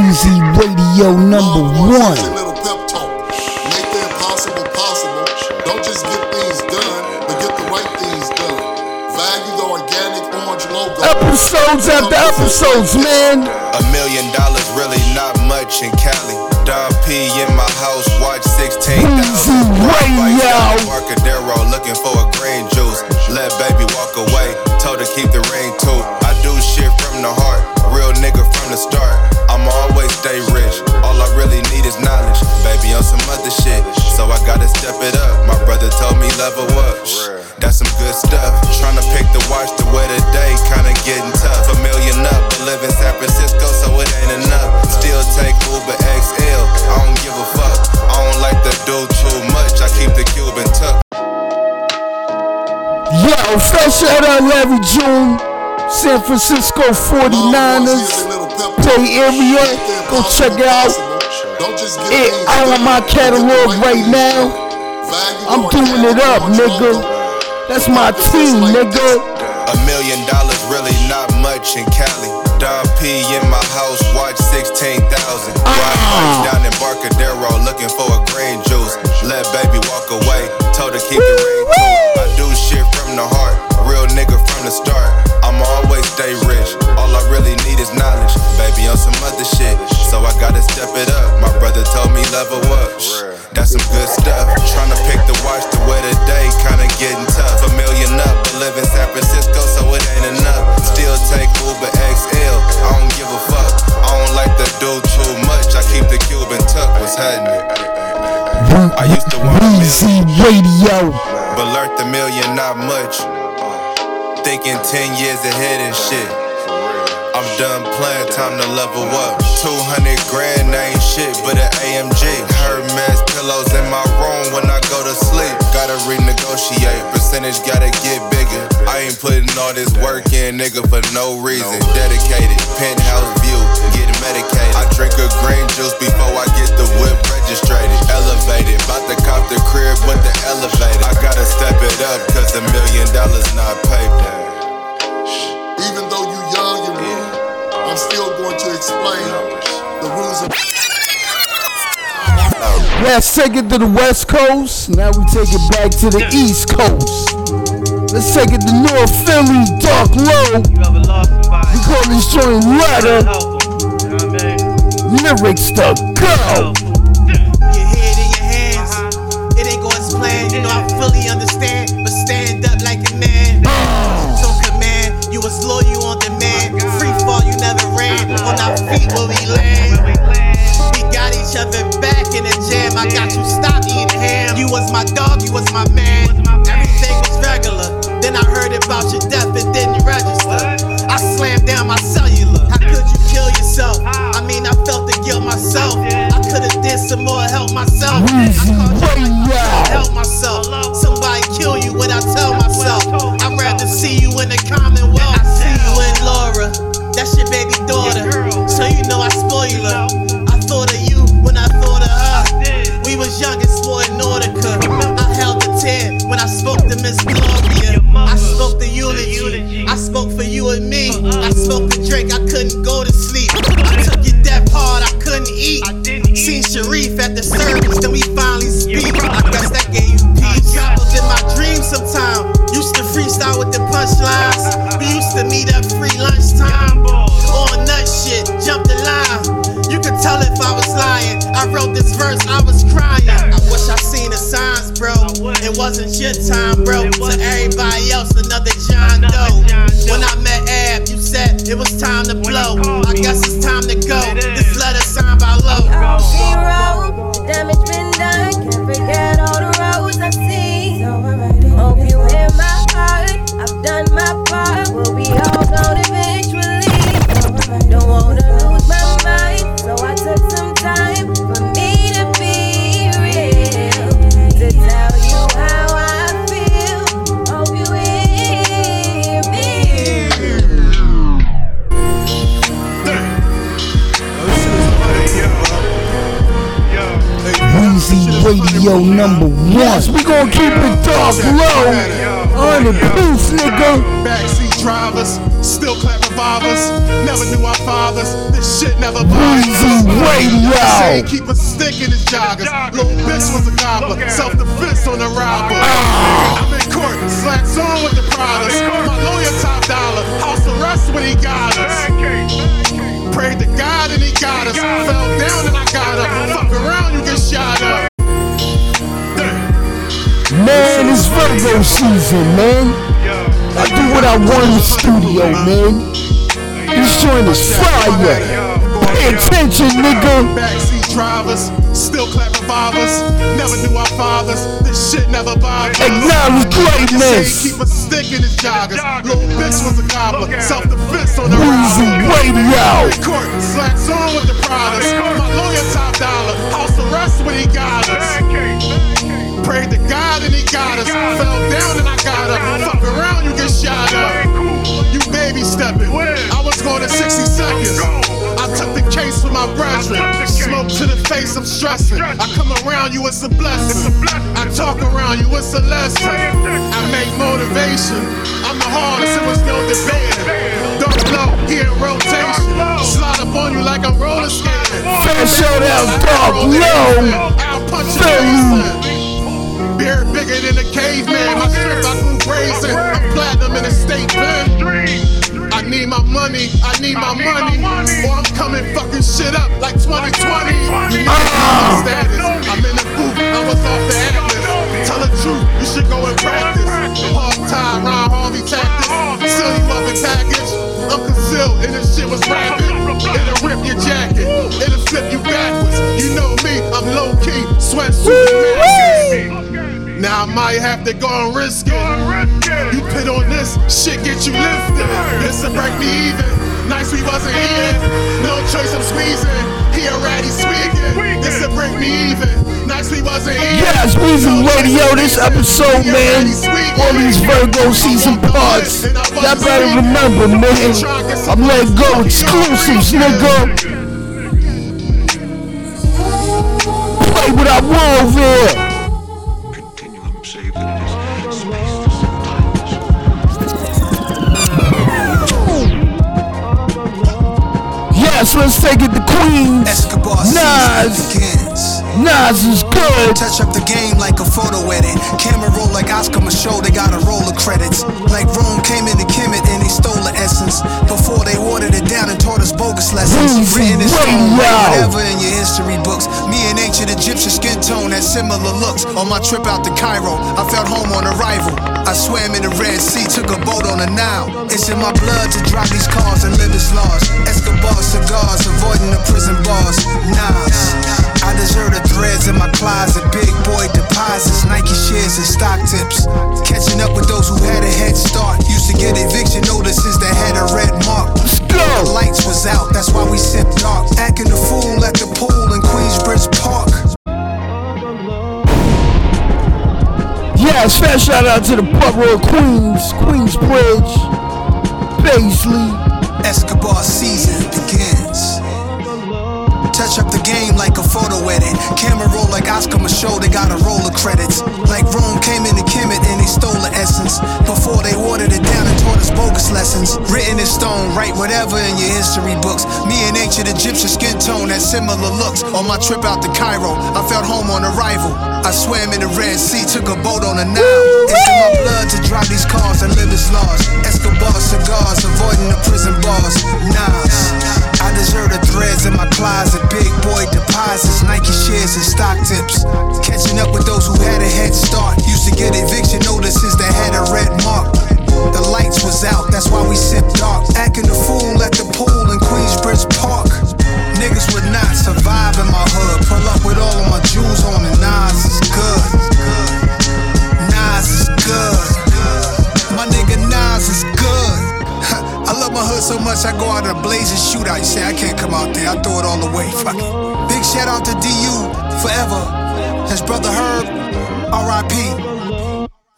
The organic orange logo. Episodes after episodes, man. A million dollars really not much in Cali. Dom P in my house, watch 16,000. Riding bikes down Embarcadero, looking for a green juice. Let baby walk away, told her keep the rain too. I do shit from the heart, real nigga from the start. I'ma always stay rich. All I really need is knowledge. Baby on some other shit. So I gotta step it up. My brother told me level up. Shh, That's some good stuff. Tryna pick the watch to wear today, kinda getting tough. A million up, but live in San Francisco, so it ain't enough. Still take Uber XL. I don't give a fuck. I don't like to do too much. I keep the Cuban tuck. Yo, fresh out on Larry June. San Francisco 49ers. Bay Area. Go check it out. It all on my catalog right now. I'm doing it up, nigga. That's my team, nigga. A million dollars really not much in Cali. Dom P in my house, watch 16,000. Ah. Ride bikes down Embarcadero, looking for a green juice. Let baby walk away, told her keep the rain too. I do shit from the heart, real nigga from the start. Stay rich, all I really need is knowledge. Baby on some other shit, so I gotta step it up. My brother told me level up. That's some good stuff. Tryna pick the watch to wear today, kinda getting tough. A million up, but live in San Francisco, so it ain't enough. Still take Uber XL, I don't give a fuck. I don't like to do too much, I keep the Cuban tuck. What's happening? I used to want Weezy Radio. but learned the million not much. Thinking 10 years ahead and shit. I'm done playing, time to level up. 200 grand ain't shit but an AMG. Hermes pillows in my room when I go to sleep. Gotta renegotiate, percentage gotta get bigger. I ain't putting all this work in, nigga, for no reason. Dedicated, penthouse view, medicated. I drink a green juice before I get the whip registered. Elevated, bout to cop the crib with the elevator. I gotta step it up, cause a million dollars not paper. Even though you young and rude, I'm still going to explain the rules of. Let's take it to the West Coast. Now we take it back to the East Coast. Let's take it to North Philly, Dark Lo. We call this joint Letter. Lyrics to go. Your head in your hands. It ain't going as planned. You know I fully understand, but stand up like a man. So command, you was loyal on demand. Free fall, you never ran. On our feet where we land. We got each other back in the jam. I got you stop eating ham. You was my dog, you was my man. Everything was regular. Then I heard about your death, it didn't register. I slammed down my cellular. How could yourself? I mean, I felt the guilt myself. I could've did some more, help myself. I called you help myself. Somebody kill you when I tell myself. I'd rather see you in the Commonwealth. I see you in Laura. That's your baby daughter. So you know I spoil her. I thought of you when I thought of her. We was young and sport Nordica. I held the tear when I spoke to Miss Gloria. I spoke the eulogy. I spoke for you and me. I spoke to Drake. I couldn't go to sleep. Hard. I couldn't eat. I didn't Seen Sharif at the service. Then we finally speak. I guess that gave you peace. Traveled in my dreams sometime. Used to freestyle with the punchlines. We used to meet at free lunchtime. On nut shit, jump the line. You could tell if I was lying. I wrote this verse, I was crying. It wasn't your time, bro. To everybody else, another John Doe. When I met Ab, you said it was time to blow. I guess it's time to go. This letter signed by Lo. road, the damage been done. Can't forget all the roads I see. Hope you hear my heart. I've done my part. We'll be Radio number one. We gonna keep it Dark Lo. On the proof, nigga. Backseat drivers, still clap revolvers. Never knew our fathers. This shit never bothered us. Weezy Radio. Say keep a stick in his joggers. Little bitch was a gobbler. Self defense on the robber. Ah. I'm in court, slacks on with the products. My lawyer top dollar. House arrest when he got us. Prayed to God and he got us. Fell down and I got up. Fuck around, you get shot up. Man, it's Virgo season, man. I do what I want in the studio, man. This joint is fire. Pay attention, nigga. Backseat drivers, still clap revolvers. Never knew our fathers. This shit never bothered us. Acknowledge greatness. Keep a stick in his joggers. Little bitch was a gobbler. Self defense on the robber. Radio. Court, slacks on with the. Prayed to God and he got us. Fell down and I got up. Fuck around, you get shot up. You baby stepping. I was going to 60 seconds. I took the case for my brethren. Smoke to the face, I'm stressing. I come around you, it's a blessing. I talk around you, it's a lesson. I make motivation. I'm the hardest, it was no debating. Don't blow, here in rotation. Slide up on you like I'm roller skating. Shout out, Dark Lo. I'll punch in. Beard bigger than a caveman. My strip, I grew brazen. I'm platinum in a state pen. I need my money, I need my money. Or I'm coming fucking shit up like 2020. You need my status. I'm in the booth, I was off the atlas. Tell the truth, you should go and practice. Hog tie, Ron Harvey tactics. Up in package. Uncle Zill, and this shit was rapid. It'll rip your jacket, it'll flip you backwards. You know me, I'm low key, sweat sweatsuit. Now I might have to go and risk it. You put on this, shit get you lifted. This will break me even. Nice we wasn't even. No choice, I'm squeezing. He already speaking. This will bring me even. Next we wasn't even. Yes, Weezy Radio, this episode, man. All these Virgo season parts. Y'all better remember, man. I'm letting go exclusives, nigga. Play what I want over here. Yes, let's take it to Queens. Nas. Nas is good. Touch up the game like a photo edit. Camera roll like Oscar Micheaux, they got a roll of credits. Like Rome came into Kemet and they stole the essence. Before they watered it down and taught us bogus lessons. Written in stone, whatever in your history books. Me and ancient Egyptian skin tone had similar looks. On my trip out to Cairo, I felt home on arrival. I swam in the Red Sea, took a boat on the Nile. It's in my blood to drive these cars and live as laws. Escobar cigars, avoiding the prison bars. Nas. I deserve the threads in my closet. Big boy deposits, Nike shares and stock tips. Catching up with those who had a head start. Used to get eviction notices that had a red mark. The lights was out, that's why we sipped dark. Acting a fool at the pool in Queensbridge Park. Yes, fast shout out to the Borough of Queens, Queensbridge, Paisley. Escobar season begins. Touch up the game like a photo edit. Camera roll like Oscar Micheaux, they got a roll of credits. Like Rome came into Kemet and they stole the essence. Before they watered it down and taught us bogus lessons. Written in stone, write whatever in your history books. Me and ancient Egyptian skin tone had similar looks. On my trip out to Cairo, I felt home on arrival. I swam in the Red Sea, took a boat on the Nile. It's in my blood to drive these cars and live as laws. Escobar cigars, avoiding the prison bars. Nas. I deserve the threads in my closet. Big boy deposits, Nike shares and stock tips. Catching up with those who had a head start. Used to get eviction notices that had a red mark. The lights was out, that's why we sipped dark. Acting a fool at the pool in Queensbridge Park. Niggas would not survive in my hood. Pull up with all of my jewels on and Nas is good. Love my hood so much I go out in a blazing shootout. You say I can't come out there, I throw it all away. Fuck it. Big shout out to DU forever. His brother Herb, RIP.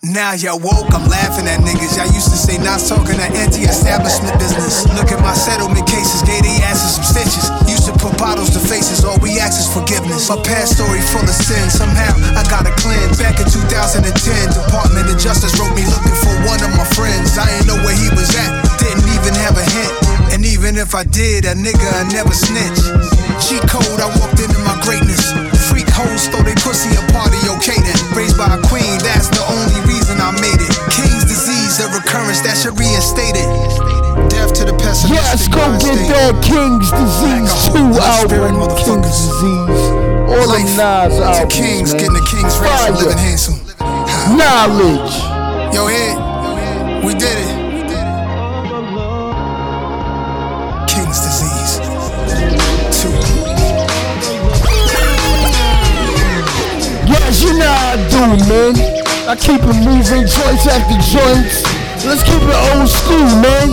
Now y'all woke, I'm laughing at niggas. Y'all used to say not talking that anti-establishment business. Look at my settlement cases, gave they asses some stitches. Used to put bottles to faces, all we ask is forgiveness. My past story full of sin, somehow I got a cleanse. Back in 2010, Department of Justice wrote me looking for one of my friends. I ain't know where he was at, didn't even have a hint. And even if I did, a nigga I never snitch. Cheat code, I walked into my greatness. Freak hoes throw they pussy a party, okay then. Raised by a queen, that's the only reason I made it. King's disease, a recurrence that should reinstate it. Death to the pessimistic. Yes, go get that King's Disease 2 album. King's Disease. All the Nas to albums, kings, man. getting the king's ransom, living handsome. Knowledge. Yo, head, we did it. You know I do, man. I keep it moving, joints after joints. Let's keep it old school, man.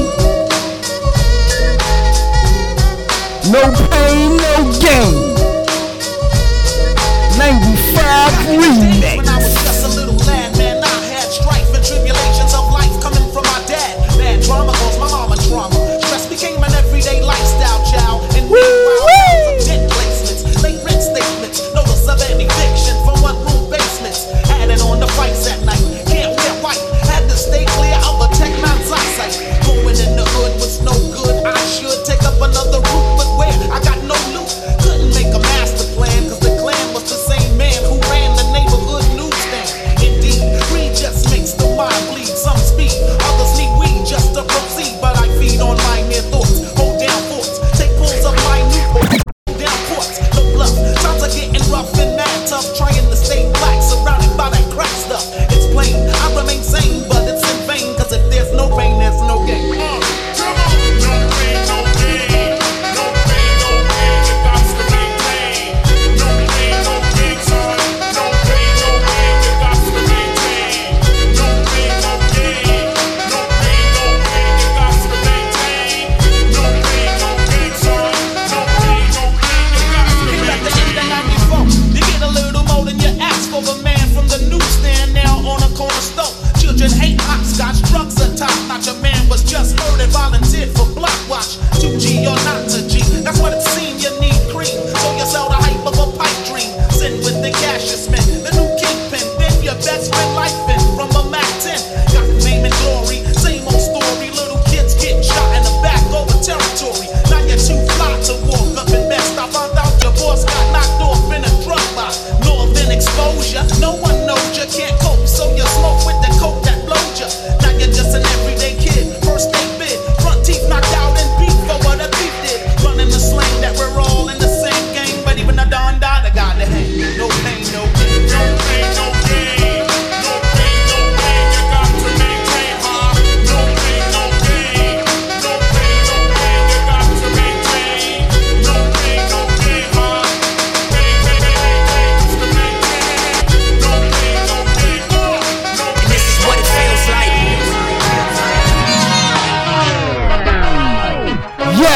No pain, no gain. 95 remix. No good. I should take up another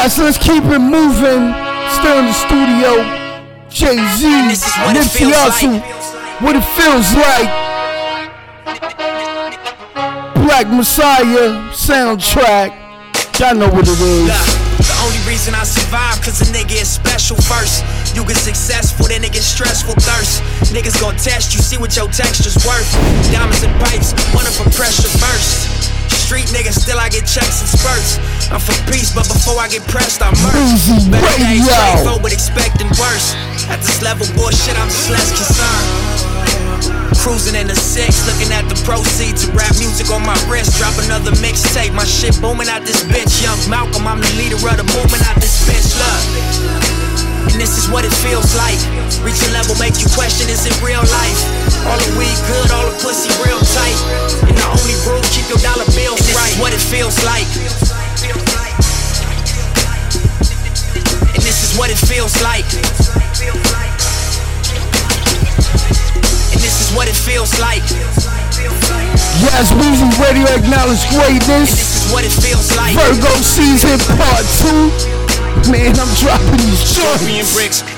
Yes, let's keep it moving. Still in the studio. Jay Z, Nipsey Hussle. What it feels like. Black Messiah soundtrack. Y'all know what it is. The only reason I survive, cause a nigga is special first. You get successful, then it get stressful thirst. Niggas gon' test you, see what your texture's worth. Diamonds and pipes, one of 'em pressure burst. Street niggas, still I get checks and spurts. I'm for peace, but before I get pressed, I murder. Better days but expecting worse. At this level, bullshit, I'm just less concerned. Cruising in the six, looking at the proceeds of rap music on my wrist. Drop another mixtape, my shit booming out this bitch. Young Malcolm, I'm the leader of the movement out this bitch. Look, and this is what it feels like. Reach a level, make you question, is it real life? All the weed good, all the pussy real tight. And the only rule, keep your dollar bills and this right. Is what it feels like. And this is what it feels like. And this is what it feels like. Yes, Weezy Radio acknowledge greatness. This is what it feels like. Virgo season part two. Man, I'm dropping these joints. bricks,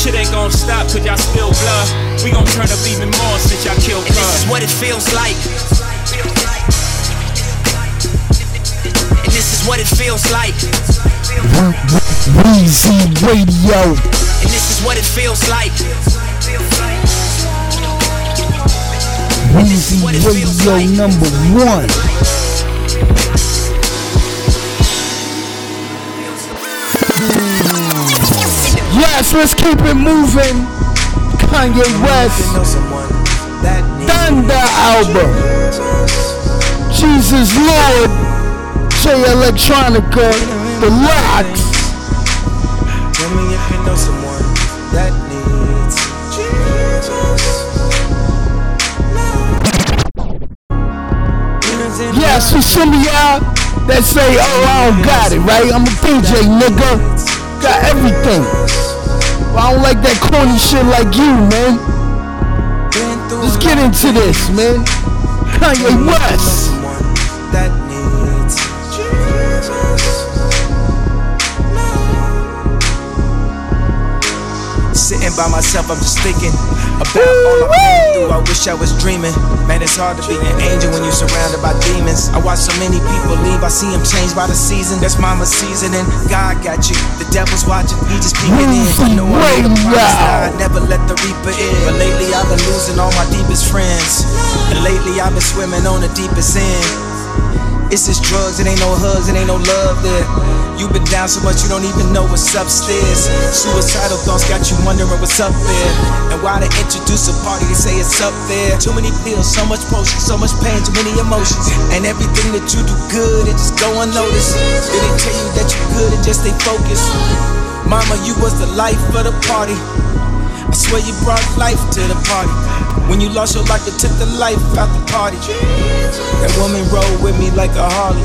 Shit ain't gonna stop cause y'all spill blood. We gon' turn up even more since y'all kill And this is what it feels like. And this is what it feels like. Weezy Radio. And this is what it feels like. Weezy Radio number one. Yes, let's keep it moving. Kanye West. Donda album. Jesus Lord. Jay Electronica. The LOX. Tell me if you know someone that needs Jesus. Yes, for some of y'all that say, oh, I don't got it, right? I'm a DJ, nigga. Got everything. But I don't like that corny shit like you, man. Let's get into this, man. Kanye West. that needs Sitting by myself, I'm just thinking about all I've been through. I wish I was dreaming. Man, it's hard to be an angel when you're surrounded by demons. I watch so many people leave, I see them changed by the season. That's mama's seasoning. God got you. The devil's watching, he just peeking in. I know I made a promise that I'd never let the reaper in. But lately I've been losing all my deepest friends. And lately I've been swimming on the deepest end. It's just drugs, it ain't no hugs, it ain't no love there. You've been down so much you don't even know what's upstairs. Suicidal thoughts got you wondering what's up there. And why they introduce a party, they say it's up there. Too many pills, so much potion, so much pain, too many emotions. And everything that you do good, it just go unnoticed. They didn't tell you that you good and just stay focused. Mama, you was the life of the party. I swear you brought life to the party. When you lost your life, it took the life out the party. That woman rode with me like a Harley.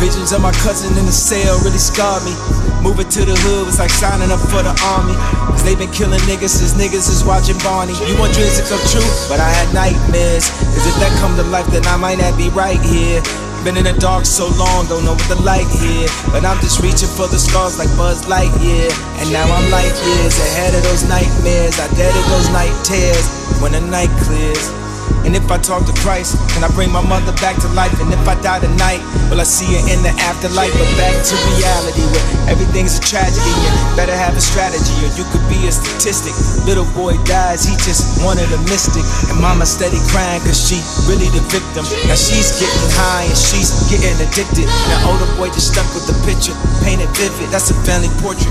Visions of my cousin in the cell really scarred me. Moving to the hood was like signing up for the army. Cause they been killing niggas since niggas is watching Barney. You want dreams to come true, but I had nightmares. Cause if that come to life, then I might not be right here. Been in the dark so long, don't know what the light here. But I'm just reaching for the stars like Buzz Lightyear. And now I'm light years ahead of those nightmares. I deaded those night tears when the night clears. And if I talk to Christ, can I bring my mother back to life? And if I die tonight, will I see her in the afterlife? But back to reality where everything's a tragedy. You better have a strategy or you could be a statistic. Little boy dies, he just wanted a mystic. And mama steady crying cause she really the victim. Now she's getting high and she's getting addicted. Now older boy just stuck with the picture, painted vivid. That's a family portrait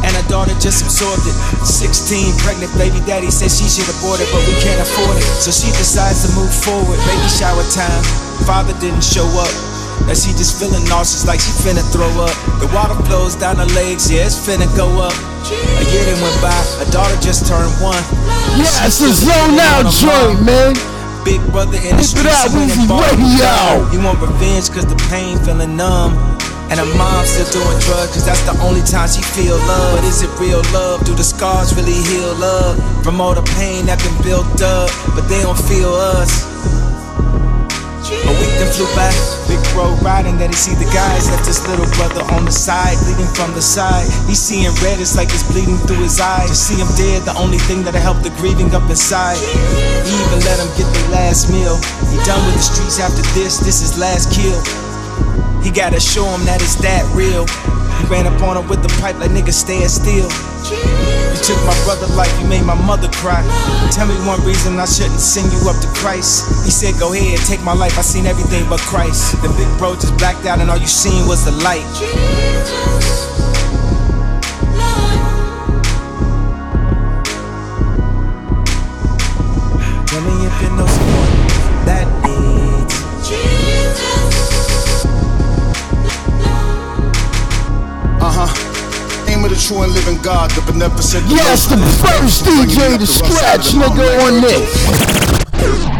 and her daughter just absorbed it. 16, pregnant baby daddy says she should abort it, but we can't afford it. So she decides to move forward. Baby shower time. Father didn't show up. Now she just feeling nauseous like she finna throw up. The water flows down her legs, yeah, it's finna go up. A year then went by, her daughter just turned one. Yeah, it's a zone out joint, man. Big brother in the streets Weezy ball. Radio. You want revenge cause the pain feeling numb. And her mom still doing drugs cause that's the only time she feel love. But is it real love? Do the scars really heal love? From all the pain that been built up, but they don't feel us. A week then flew by, big bro riding that he see the guys left his little brother on the side, bleeding from the side. He seeing red, it's like it's bleeding through his eyes. To see him dead, the only thing that'll help the grieving up inside. He even let him get the last meal. He done with the streets after this, this is last kill. He gotta show him that it's that real. He ran up on him with the pipe like nigga stand still. You took my brother life, you made my mother cry. Tell me one reason I shouldn't send you up to Christ. He said, Go ahead, take my life. I seen everything but Christ. The big bro just blacked out, and all you seen was the light. Tell me if you know someone that needs huh. Aim of the true and living God, the beneficent. Yes, the first DJ to scratch nigga on this.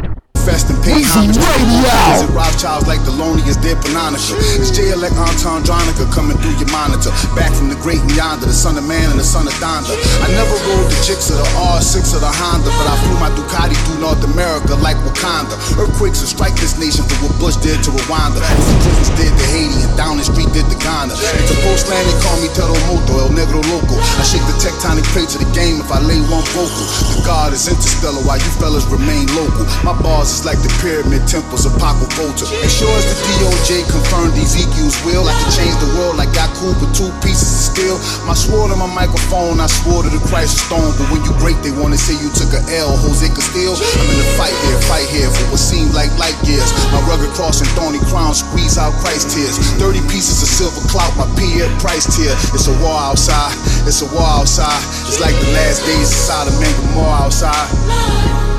Fast and pain. Weezy Radio. Visit Rothschilds like the loneliest dead Pannonica. It's J like Anton Dronica coming through your monitor. Back from the great and yonder, the son of man and the son of Donda. I never rode the chicks of the R6 or the Honda, but I flew my Ducati through North America like Wakanda. Earthquakes will strike this nation for what Bush did to Rwanda. What the prisons did to Haiti and down the street did to Ghana. It's a postland, they call me Tero Moto, El Negro Loco. I shake the tectonic plates of the game if I lay one vocal. The God is interstellar while you fellas remain local. My bars is like the pyramid temples of Paco Volta. As sure as the DOJ confirmed Ezekiel's will, I can change the world like Gaku with two pieces of steel. My sword to my microphone, I swore to the Christ stone. But when you break, they wanna say you took a L, Jose Castillo. I'm in the fight here, fight here for what seemed like light years. My rugged cross and thorny crown squeeze out Christ tears. 30 pieces of silver clout, my P.F. Price tier. It's a war outside, it's a war outside. It's like the last days of Sodom and Gomorrah outside.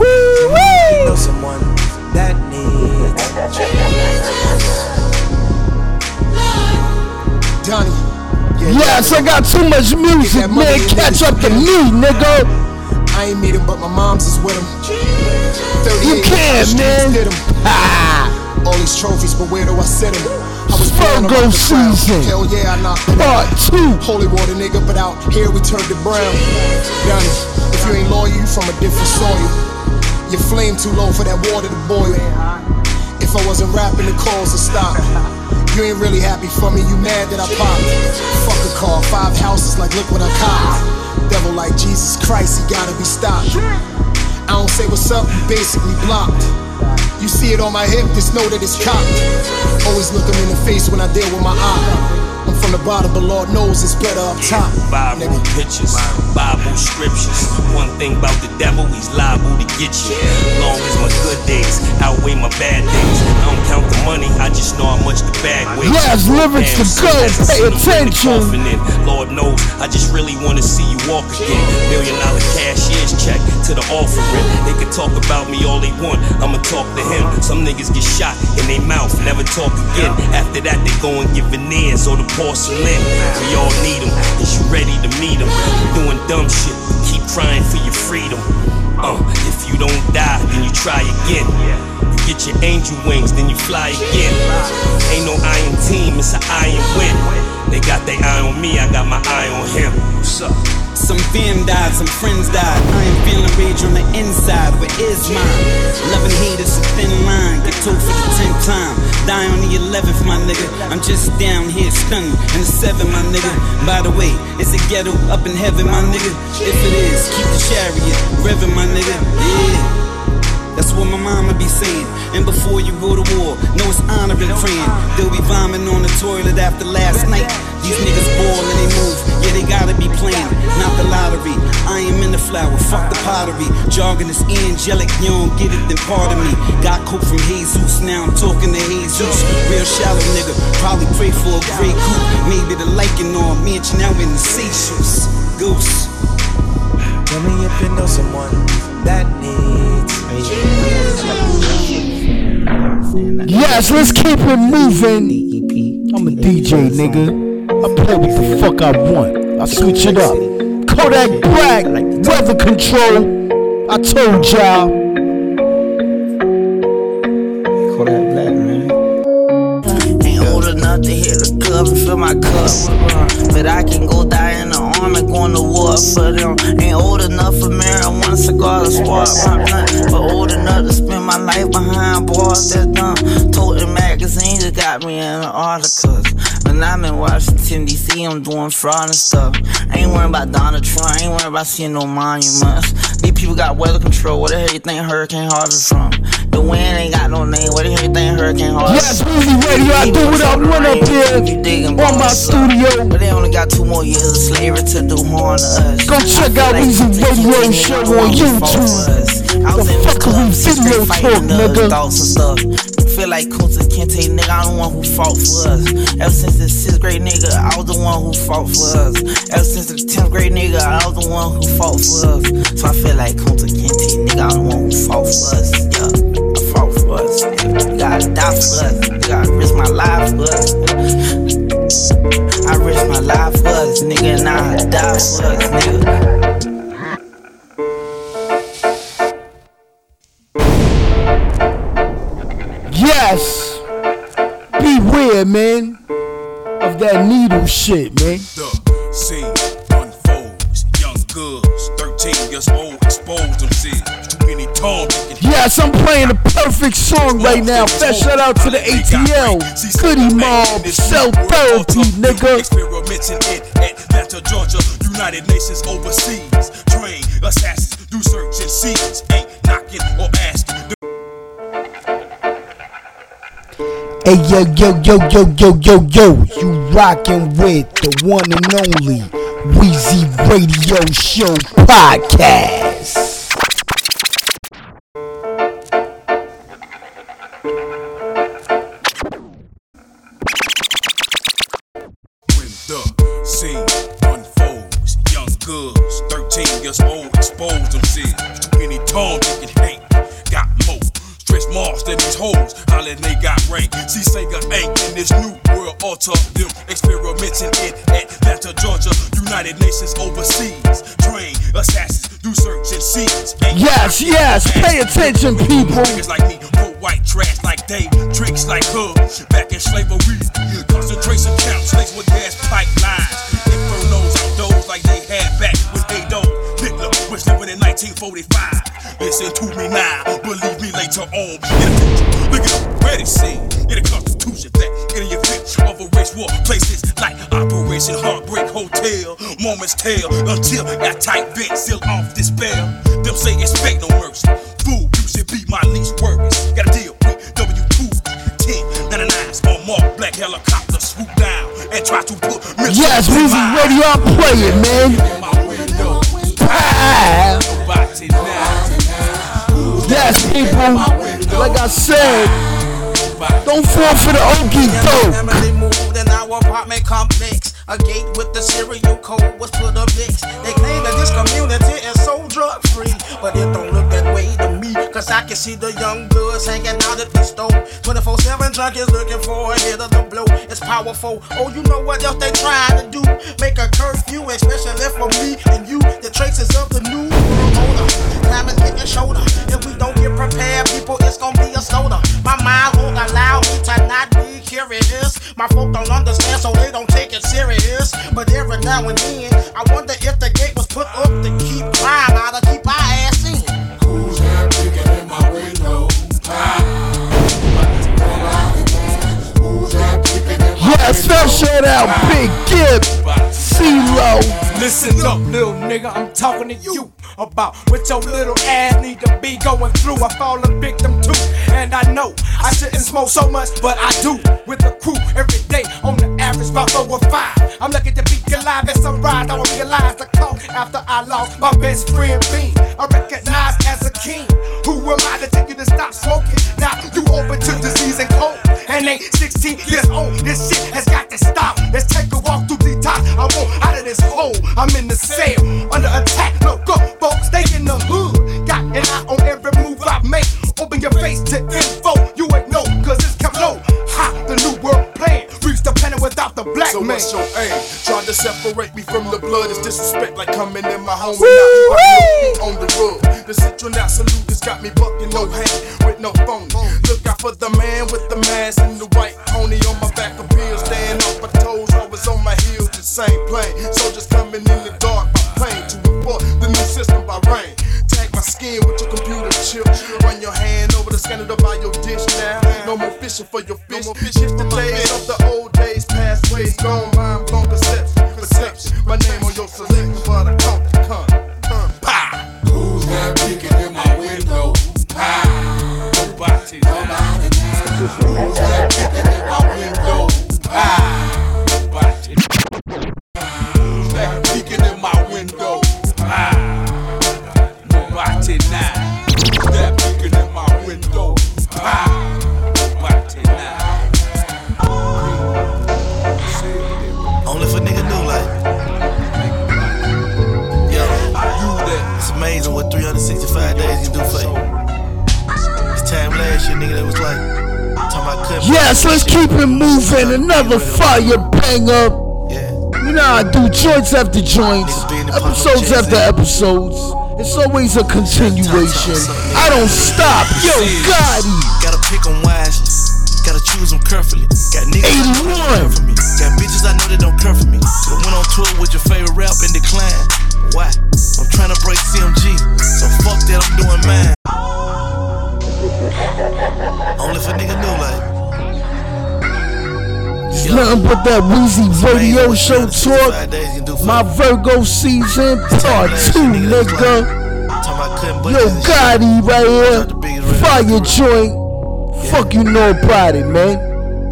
Woo woo! Know someone that needs. Donnie. Yes, I got too much music, man. Catch up to me, nigga. I ain't meet him, but my mom's is with him. You can, streets man. Did him. All these trophies, but where do I sit him? I was born Virgo the crowd. season. Hell yeah, I knocked Part two. Holy water, nigga, but out here we turned it brown. Donnie, if you ain't loyal, you from a different soil. Your flame too low for that water to boil. If I wasn't rapping, the calls would stop. You ain't really happy for me, you mad that I popped. Fuck a car, five houses, like look what I copped. Devil like Jesus Christ, he gotta be stopped. I don't say what's up, you basically blocked. You see it on my hip, just know that it's cocked. Always look him in the face when I deal with my eye. I'm from the bottom, but Lord knows it's better up top. Bible pictures, Bible scriptures. One thing about the devil, he's liable to get you. Long as my good days outweigh my bad days. I don't count the money, I just know how much the bag weighs. Yes, lyrics to go, pay attention. Lord knows, I just really wanna see you walk again. Million dollar cashier's check to the offering. They can talk about me all they want, I'ma talk to him. Some niggas get shot in their mouth, never talk again. After that, they go and get veneers or the porcelain. We all need them, is you ready to meet them? Doing dumb shit, keep crying for your freedom. Uh, if you don't die, then you try again. You get your angel wings, then you fly again. Ain't no iron team, it's an iron win. They got their eye on me, I got my eye on him. What's up? Some fam died, some friends died. I ain't feeling rage on the inside. Where is mine? Loving hate is a thin line. Get told for the tenth time. Die on the eleventh, my nigga. I'm just down here stunning. And the seven, my nigga. By the way, is it ghetto up in heaven, my nigga? If it is, keep the chariot revving, my nigga. Yeah. That's what my mama be saying. And before you go to war, know it's honor and praying. They'll be vomiting on the toilet after last night. These niggas ball and they move, yeah, they gotta be playing. Not the lottery, I am in the flower, fuck the pottery. Jargon is angelic, you don't get it, then pardon me. Got coke from Jesus, now I'm talking to Jesus. Real shallow nigga, probably pray for a great coup. Maybe the liking on mansion now in the Seychelles. Goose. Tell me if you know someone that needs Yes, let's keep it moving. I'm a DJ, nigga. I play what the fuck I want. I switch it up. Kodak Black, weather control. I told y'all. Kodak Black, man. Ain't old enough to hit the club and fill my cup. But I can go die in the army going to war for them. Ain't old enough for marijuana, cigar, to blunt. But old enough to spend my life behind bars that's done. Toting magazine just got me in articles. When I'm in Washington, D.C., I'm doing fraud and stuff. I ain't worrying about Donald Trump, ain't worrying about seeing no monuments. These people got weather control, where the hell you think Hurricane Harvey from? The wind ain't got no name, the hell you think Hurricane Harvey Yes, Weezy Radio, I do what I want up here on my studio. But they only got two more years of slavery to do harm to us. Go check out Weezy Radio show on YouTube. The fuckery video talk, nigga. Thoughts and stuff. Feel like Kunta Kinte, nigga, I'm the one who fought for us. Ever since the sixth grade nigga, I was the one who fought for us. Ever since the tenth grade nigga, I was the one who fought for us. So I feel like Kunta Kinte, nigga, I'm the one who fought for us. Yeah, I for us. You gotta die for us. You gotta risk my life for us. I risk my life for us, nigga, and I die for us, nigga. Yes. Beware, man, of that needle shit, man. The scene unfolds. Young girls, 13 years old, exposed themselves. Yes, I'm playing the perfect song right now. Fast shout out to the ATL, Goodie Mob, Cell Therapy, nigga. Experimenting in Atlanta, Georgia, United Nations overseas. Train assassins, do search and seize. Ain't knocking or asking. Hey yo yo yo yo yo yo yo, you rockin' with the one and only Weezy Radio Show podcast. Girls, 13 years old, exposed themselves. Too many tongues you can hate. Got more. Stretch marks than these hoes. Holla, they got rank. See, Sega ain't in this new world alter them. Experimenting in Atlanta, Georgia. United Nations overseas. Train assassins, do search and seize. Yes, yes, pay attention, people. Niggas like me, pro white trash like Dave, tricks like her. Back in slavery, concentration camps laced with gas pipelines. Was living in 1945. Listen to me now, believe me later on. In the future, look at the ready scene. In the Constitution that in the event of a race war, places like Operation Heartbreak Hotel, moments tell until that tight vent seal off despair. Them say expect no mercy. Fool, you should be my least worries. Gotta deal with W2 10 99s on Mark Black helicopter swoop down and try to put Yes, in Weezy my Radio, I play it, man. Now. Yes, people. Like I said, don't fall for the okey doke. A gate with the serial code was put up next. They claim that this community is so drug free, but it don't look that way to me. Cause I can see the young bloods hanging out at the store. 24 7 junkies looking for a hit of the blow. It's powerful. Oh, you know what else they trying to do? Make a curfew, especially for me and you. The traces of the new world order. Time is getting shorter. If we don't get prepared, people, it's gonna be a slaughter. My mind won't allow me to not be curious. My folk don't understand, so they don't take it serious. But every now and then, I wonder if the gate was put up to keep crime out or keep special out, Big Gipp, CeeLo. Listen up, little nigga, I'm talking to you about what your little ass need to be going through. I fall a victim too, and I know I shouldn't smoke so much, but I do. With the crew every day, on the average about four or five. I'm lucky to be alive at sunrise. I don't realize the cost after I lost my best friend Bean. I recognize as a king. Who am I to tell you to stop smoking? Now you open to disease and cold, and ain't 16 years old. This shit has got to stop. Let's take a walk through the top. I want out of this hole. I'm in the cell under attack. Look up, folks, stay in the hood. Got an eye on every move I make. Open your face to info. Black So man. what's your aim? Trying to separate me from the blood is disrespect like coming in my home and not on the road. The citron out salute has got me bucking no hand with no phone. Look out for the man with the mask and the white pony on my back of pills. Staying off my toes, always on my heels, the same plane. Soldiers coming in the dark by plane to report the new system by rain. Tag my skin with your computer chip. Run your hand over the scanner to buy your dish now. No more fishing for your fish. Shift the days of the old days, past ways gone. Mind blown perception, perception. My name on your selection, but I come, come, come. Who's that peeking in my window? Nobody now. Who's that peeking in my window? Nobody. 365 days can do for you. This time last year, nigga, that was like. Talking about cutting Yes, let's keep it moving. Another fire banger. You know I do joints after joints, episodes after episodes. It's always a continuation. I don't stop. Yo Gotti. Gotta pick 'em wisely. Gotta choose 'em carefully. Got niggas that know that don't care for me. Got bitches I know that don't care for me. Could've went on tour with your favorite rap and decline. Why? I'm trying to break CMG. So fuck that, I'm doing mine. Only for nigga new like. It's nothing but that Weezy Radio Show talk. My Virgo season part two, nigga. Yo Gotti right here. Fire joint. Fuck you know about it, man.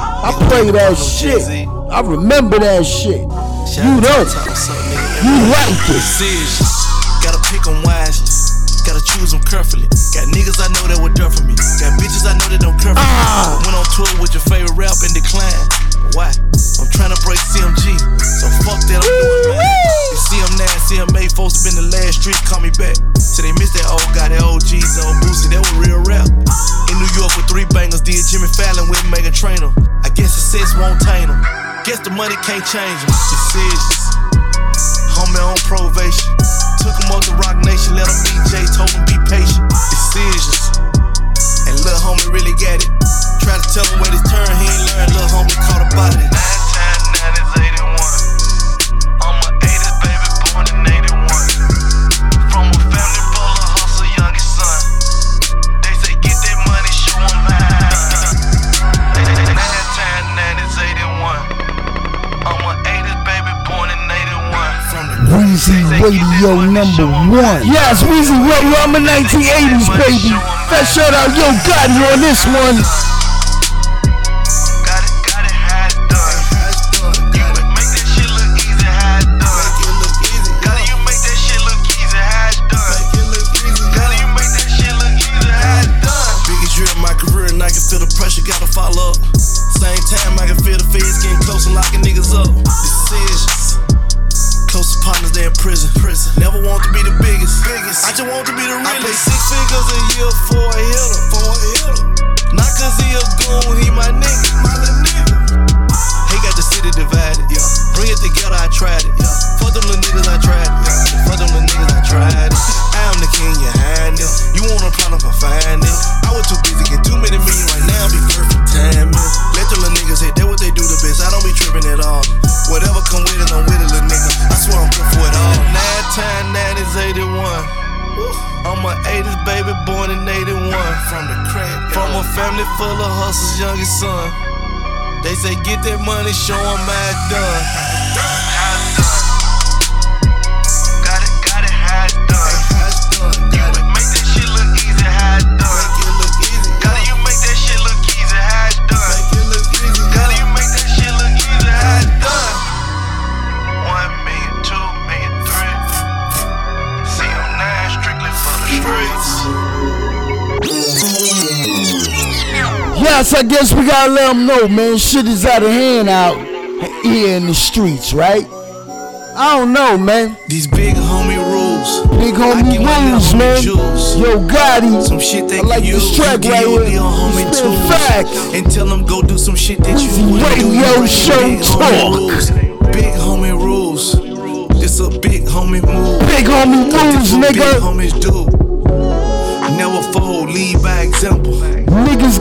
I play that shit. I remember that shit. You don't. You like it. Decisions. Gotta pick pick 'em wisely. Gotta choose choose 'em carefully. Got niggas I know that would dare for me. Got bitches I know that don't care for me. Ah. Went on tour with your favorite rap and decline. Why? I'm trying to break CMG. So fuck that, I'm doing mine. You see 'em now, CMA folks been the last street, call me back. So they miss that old guy, that OGs, that old Boosie, that was real rap. In New York with three bangers, did Jimmy Fallon with Meghan Trainor. I guess success won't 'em. Guess the money can't change 'em. Decisions. Homie on probation. Took him up to Roc Nation, let him DJ, told him be patient. Decisions. And little homie really got it. Try to tell him where this turn, he ain't learned. Little homie caught a body. Nine times nine is 81. Weezy Radio number one. Yes, Weezy Radio. I'm a 1980s baby. Let's shout out Yo Gotti on this one. Guess we gotta let them know, man. Shit is out of hand out here in the streets, right? I don't know, man. These big homie rules. Big homie rules, man. Yo Gotti. Some shit they I like can this track right here. homie Spin tools. facts. And tell them go do some shit that you wouldn't do. Radio show big homie talk. rules. Big homie rules. This a big homie move. Big homie rules, nigga. Big homies do.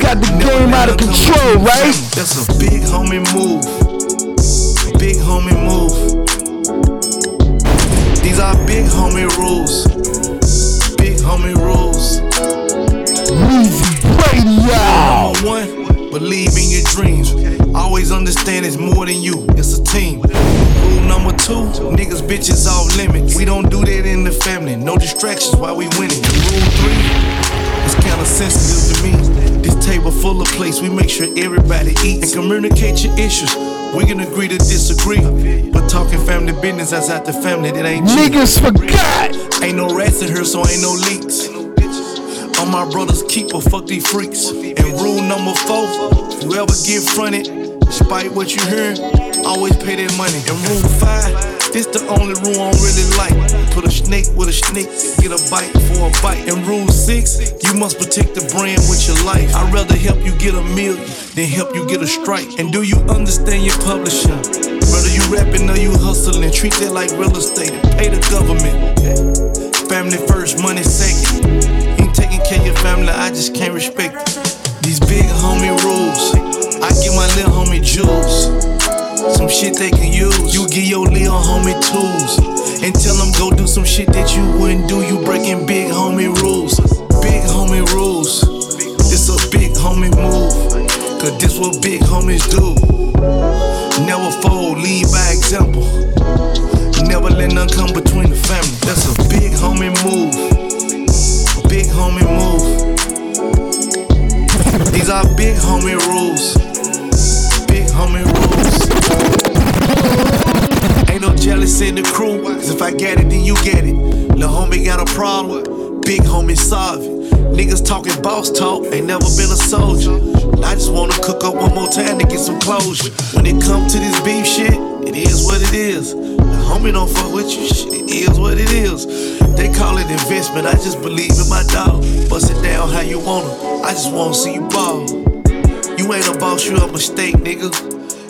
Got the game out of control, right? That's a big homie move. Big homie move. These are big homie rules. Big homie rules. Weezy Radio. Number one, believe in your dreams. Always understand it's more than you. It's a team. Rule number two, niggas bitches off limits. We don't do that in the family. No distractions while we winning. And rule three, it's kinda sensitive to me. Table full of plates, we make sure everybody eats and communicate your issues. We can agree to disagree, but talking family business that's out the family that ain't cheap. Niggas forgot. Ain't no rats in here, so ain't no leaks. I'm my brother's keeper, fuck these freaks. And rule number four, you ever get fronted, despite what you hear, always pay that money. And rule five, this the only rule I really like. Put a snake with a snake, get a bite for a bite. And rule six, you must protect the brand with your life. I'd rather help you get a million than help you get a strike. And do you understand your publisher? Whether you rapping or you hustling, treat that like real estate and pay the government. Family first, money second. Ain't taking care of your family, I just can't respect it. These big homie rules. I give my little homie jewels. Some shit they can use. You give your little homie tools. And tell them go do some shit that you wouldn't do. You breaking big homie rules. Big homie rules. This a big homie move. Cause this what big homies do. Never fold, lead by example. Never let none come between the family. That's a big homie move. Big homie move. These are big homie rules. Big homie rules. Ain't no jealousy in the crew. Cause if I get it, then you get it. Lil' homie got a problem. Big homie solve it. Niggas talking boss talk, ain't never been a soldier. I just wanna cook up one more time to get some closure. When it comes to this beef shit, it is what it is. The homie don't fuck with you, shit, it is what it is. They call it investment, I just believe in my dog. Bust it down how you wanna, I just wanna see you ball. You ain't a boss, you a mistake, nigga.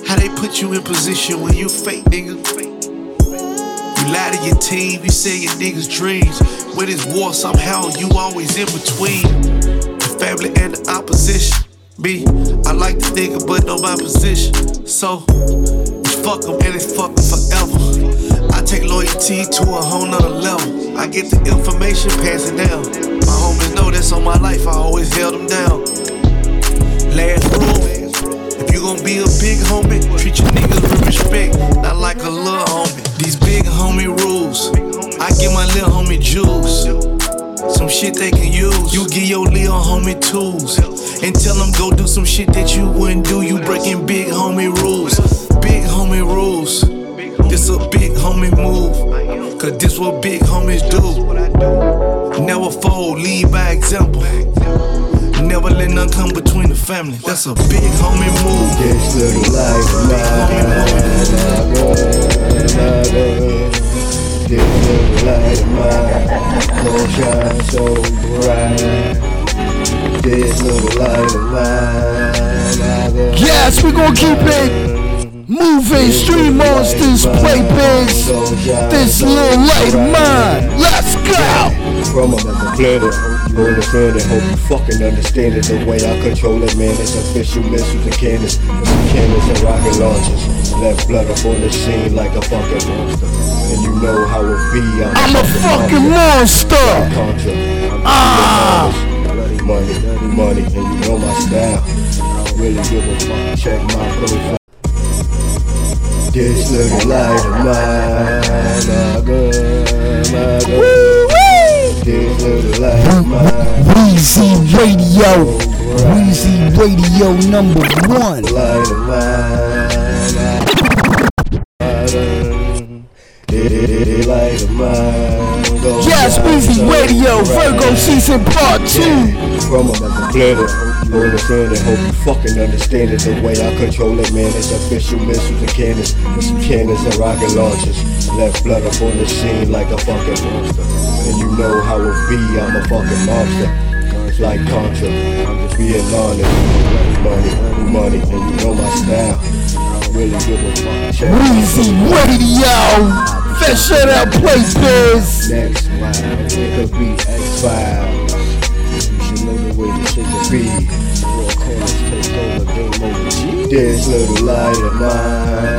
How they put you in position when you fake, nigga. You lie to your team, you say your niggas' dreams. When it's war, somehow you always in between the family and the opposition. Me, I like the nigga, but know my position. So, fuck 'em and it's fuck 'em forever. I take loyalty to a whole nother level. I get the information, passing down. My homies know that's on my life, I always held them down. Last rule. You gon' be a big homie, treat your niggas with respect, not like a little homie. These big homie rules, I give my little homie jewels. Some shit they can use. You give your little homie tools. And tell them go do some shit that you wouldn't do. You breaking big homie rules. Big homie rules. This a big homie move. Cause this what big homies do. Never fold, lead by example. Never let none come between the family. That's a big homie move. This look mine. Yes, we gonna keep it. Moving street monsters, play bigs. This little light mine. Let's go. From planet the planet. Hope you fucking understand it. The way I control it, man, it's official missiles and cannons, cannons and rocket launchers. Left blood up on the scene like a fucking monster. And you know how it be. I'm, I'm a fucking monster. Contra. I'm Ah. Money, money, and you know my style. I don't really give a fuck. Check my profile. This little light of mine, my girl, my girl. This little light of mine. Weezy Radio. Weezy Radio number one. Light of mine, light of mine. Yes, Weezy Radio. Virgo season part two. From another planet, on the planet, hope you fucking understand it. The way I control it, man, it's official missiles and cannons, some cannons and rocket launchers. Left blood up on the scene like a fucking monster. And you know how it be, I'm a fucking monster. It's like Contra, I'm just being honest. Money, money, money, and you know my style. I don't really give a fuck. Weezy Radio. Fish it out, play biz. Next round, it could be X-Files. You should way this could be. Four corners take over, game over. This little light of mine.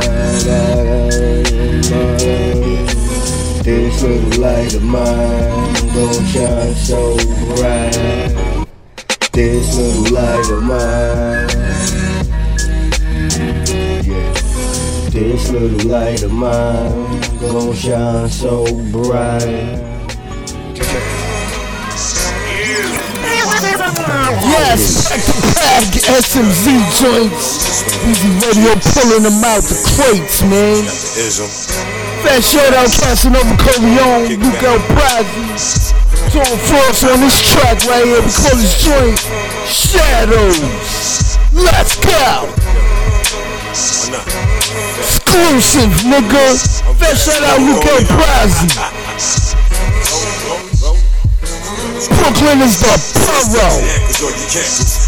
This little light of mine gon' shine so bright. This little light of mine. Yeah. This little light of mine gon' shine so bright. Yes, back to back SMZ joints. Weezy Radio pulling them out the crates, man. Fat shout out Casanova Corleone, Luke El Brazzi. Tom Frost on this track right here. We call this joint Shadows. Let's go. Exclusive, nigga. Fat shout out Luke El Brazzi. Brooklyn is the borough.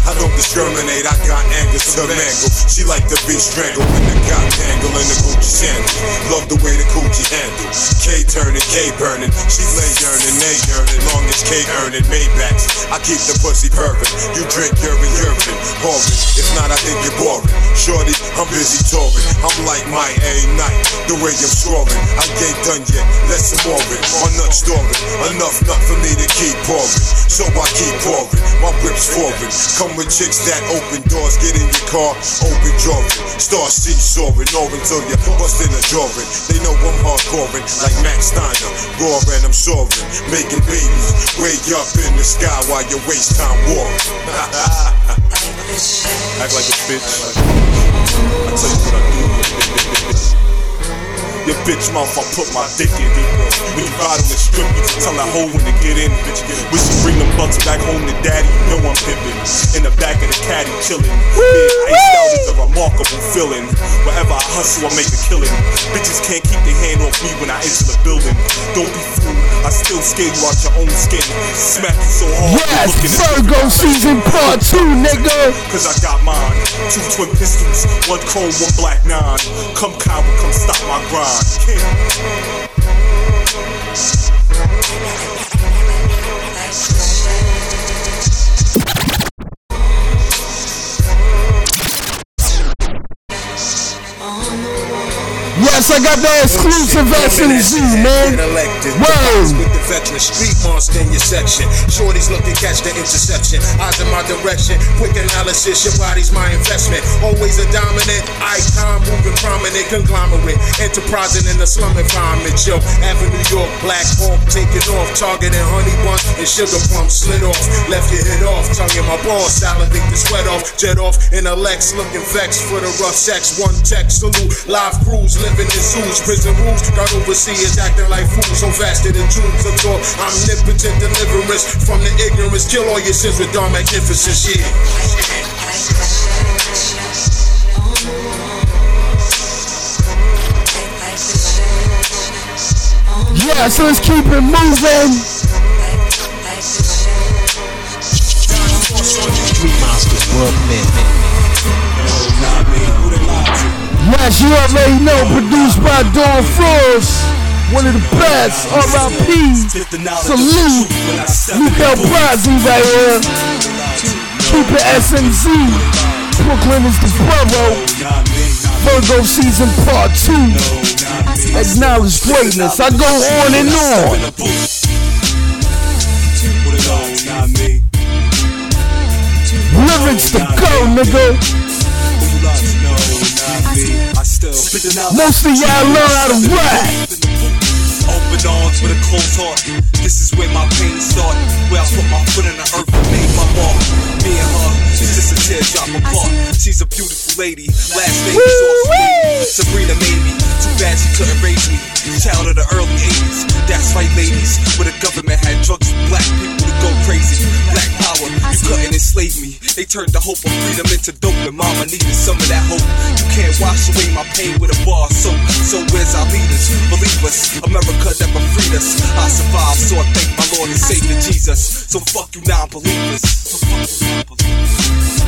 I don't discriminate, I got angles to mangle. She like to be strangled in the cop tangle in the Gucci sandals. Love the way the coochie handle. K turning, K burning. She lay yearning, they yearning. Long as K earning Maybachs. I keep the pussy perfect. You drink urine, urine. Pouring. If not, I think you're boring. Shorty, I'm busy touring. I'm like my A night. The way I'm scoring. I ain't done yet. Let's some more it. My nut storing. Enough nut for me to keep pouring. So I keep pouring. My foreign. Come with chicks that open doors. Get in your car, open drawing. Start seesawing. Or until you bust in a drawing. They know I'm hardcoreing. Like Max Steiner. Roaring, I'm soaring. Making babies. Way up in the sky while you waste time warring. Act like a bitch. I tell you what I do. Your bitch mouth, I put my dick in it. When you ride on the strip, you can tell that hoe when to get in. Bitch, we should bring them bucks back home to daddy. You know I'm pimping. In the back of the caddy, chilling. Being iced out is a remarkable feeling. Wherever I hustle, I make a killing. Bitches can't keep their hand off me when I enter the building. Don't be fooled, I still scale you out your own skin. Smack you so hard. Yes, you Virgo season part two, nigga. Cause I got mine. Two twin pistols, one chrome, one black nine. Come coward, come stop my grind. King. Yes, I got the exclusive SMZ, man. Word. With the veteran street monster in your section. Shorties looking catch the interception. Eyes in my direction. Quick analysis. Your body's my investment. Always a dominant icon, moving prominent conglomerate. Enterprising in the slum environment. Yo, Avenue York, Black Hawk taking off. Targeting honey bun and sugar plum slid off. Left your head off. Tongue in my balls. Salivate the sweat off. Jet off in a Lex. Looking vexed for the rough sex. One text salute. Live crews living in zoos. Prison rules. Got overseers acting like fools. So faster than Jews of talk. Omnipotent deliverance from the ignorance. Kill all your sins with dark magnificence. Yeah. Yes, let's keep it moving. Street Monsters, Brooklyn. As you already know, produced by Dawn Frost. One of the best, R.I.P. Salute, Luke El Brazzi right here. Keep it SMZ. Brooklyn is the borough. Virgo season part two. Acknowledge greatness. I go on and on. Lyrics to go, nigga. Most of y'all learn how to rap. Open with a closed heart. This is where my pain started. Where I put my foot in the earth and made my mark. Me and her, it's just a teardrop apart. She's a beautiful lady. Last name is Austin. Sabrina made me. Too bad she couldn't raise me. Child of the early 80s. That's right, ladies. Where the government had drugs for black people to go crazy. Black power, you couldn't enslave me. They turned the hope of freedom into dope, and mama needed some of that hope. You can't wash away my pain with a bar soap. So where's our leaders? Believe us, America never freed us. I survived, so I thank my Lord and Savior Jesus. So fuck you non-believers. So fuck you non-believers.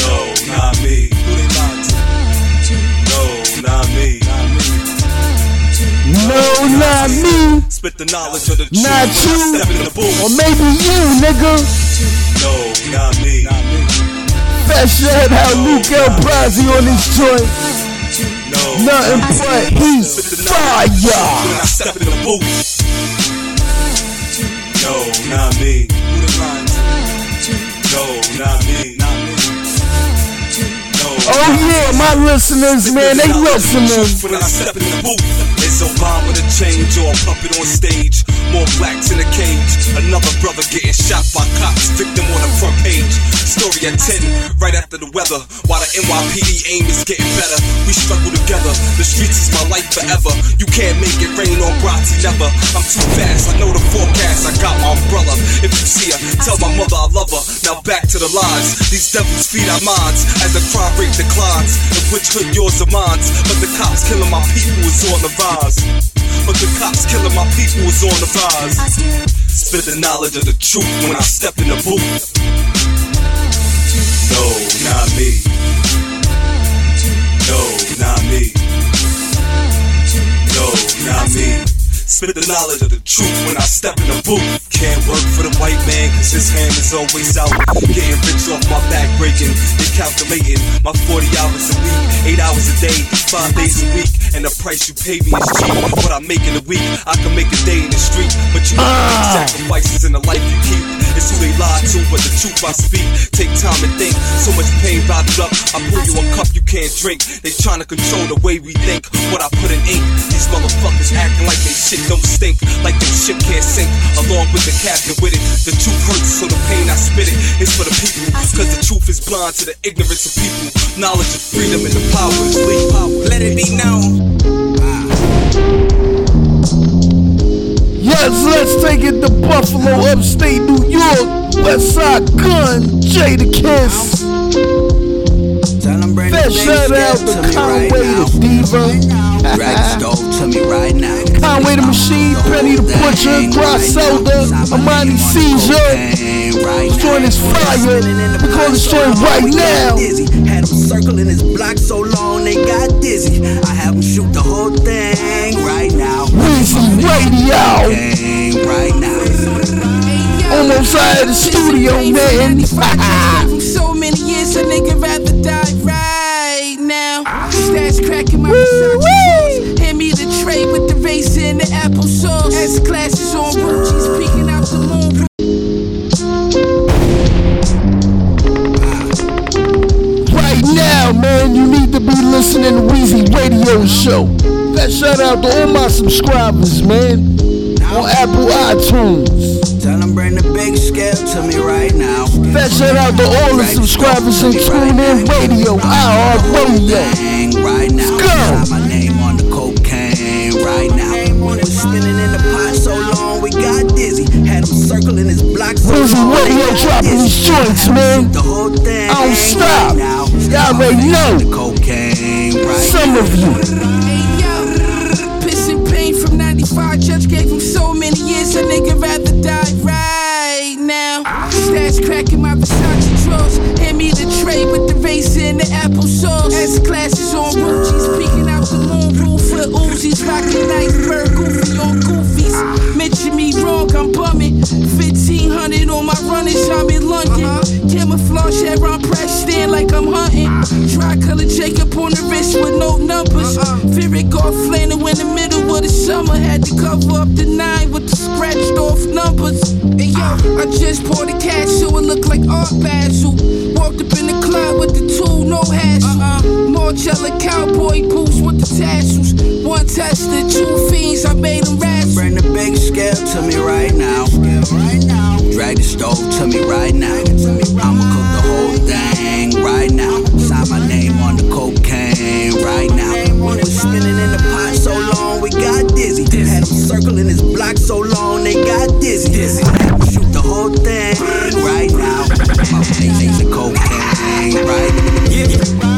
No, not me. Who they lied to? No, not me. No, not me. Spit the knowledge of the truth. Not you. In the. Or maybe you, nigga. No, not me. Fat shout out Luke El Brazzi on this joint. No, Nothing but heat. Fire. When I step in the booth. No, not me. Who the? No, not me. Not me. Oh yeah, my listeners, man, they listening. When I step in the booth, it's Obama with a change or a puppet on stage. More blacks in a cage. Another brother getting shot by cops. Victim on the front page. Story at 10, right after the weather. While the NYPD aim is getting better. We struggle together. The streets is my life forever. You can't make it rain on Bronte, never. I'm too fast. I know the forecast. I got my umbrella. If you see her, tell my mother I love her. Now back to the lies. These devils feed our minds as the crime rate declines. And which hood yours or mine? But the cops killing my people is on the rise. But the cops killing my people is on the rise. Spit the knowledge of the truth when I step in the booth. No, not me. No, not me. No, not me. Spit the knowledge of the truth when I step in the booth. Can't work for the white man, cause his hand is always out. Getting rich off my back breaking. They calculating my 40 hours a week, 8 hours a day, 5 days a week. And the price you pay me is cheap. What I make in a week, I can make a day in the street. But you know, ah. sacrifices in the life you keep. It's who they lie to, but the truth I speak. Take time and think. So much pain bottled up. I pour you a cup you can't drink. They trying to control the way we think. What I put in ink. These motherfuckers acting like they shit don't stink. Like their ship can't sink. Along with the captain with it. The truth hurts, so the pain I spit it is for the people. Cause the truth is blind to the ignorance of people. Knowledge is freedom and the power is lead. Let it be known. Ah. Yes, let's take it to Buffalo, upstate New York. Westside Gunn, Jay the Kiss. Fat shout out to Conway the Diva. Rack stove to me right now. Conway the Machine, Benny the Butcher, Griselda, Armani Caesar. Join this fire. We call this joint right now. Had them circling his block so long they got dizzy. I have them shoot the whole thing right now. Weezy Radio. Thing right now. Almost out of the studio, man. From so many years, a nigga rather die right man, you need to be listening to Weezy Radio Show. That shout out to all my subscribers, man. On Apple iTunes. Tell them bring the big scale to me right now. That shout out to all the subscribers in TuneIn Radio, iHeart Radio. Thing right now. Let's go. Got my name on the cocaine right now. Was spinning in the pot so long we got dizzy. Had him circling his block so Weezy long. they Radio got dropping dizzy. these joints, I had him man. The whole thing I don't stop. Right now. Y'all already know. The cocaine right Some of you. Hey yo, pissing pain from 95. Judge gave him so many years, a nigga rather die right now. Stash cracking my Versace drawers. Hand me the tray with the race in the applesauce. S classes on Ruchis, peeking out the moon roof for Uzis, rocking iceberg goofy on goofies. Mention me wrong, I'm bumming. 1500 on my runnings, I'm in London. Camouflage Chevron press stand like I'm hunting. Dry color Jacob on the wrist with no numbers. Fear golf flannel in the middle of the summer. Had to cover up the nine with the scratched off numbers. And yo, I just poured the cash so it looked like Art Basel. Walked up in the club with the tool, no hassle. Uh-uh. Marcella cowboy boots with the tassels. One tester, two fiends, I made them razzle. Bring the big scale to me right now. Drag the stove to me right now. I'ma cook the whole thing right now. Sign my name on the cocaine right now. We was spinning in the pot so long we got dizzy. Had them circling this block so long they got dizzy. The whole thing right now. My face the cocaine right. Yeah,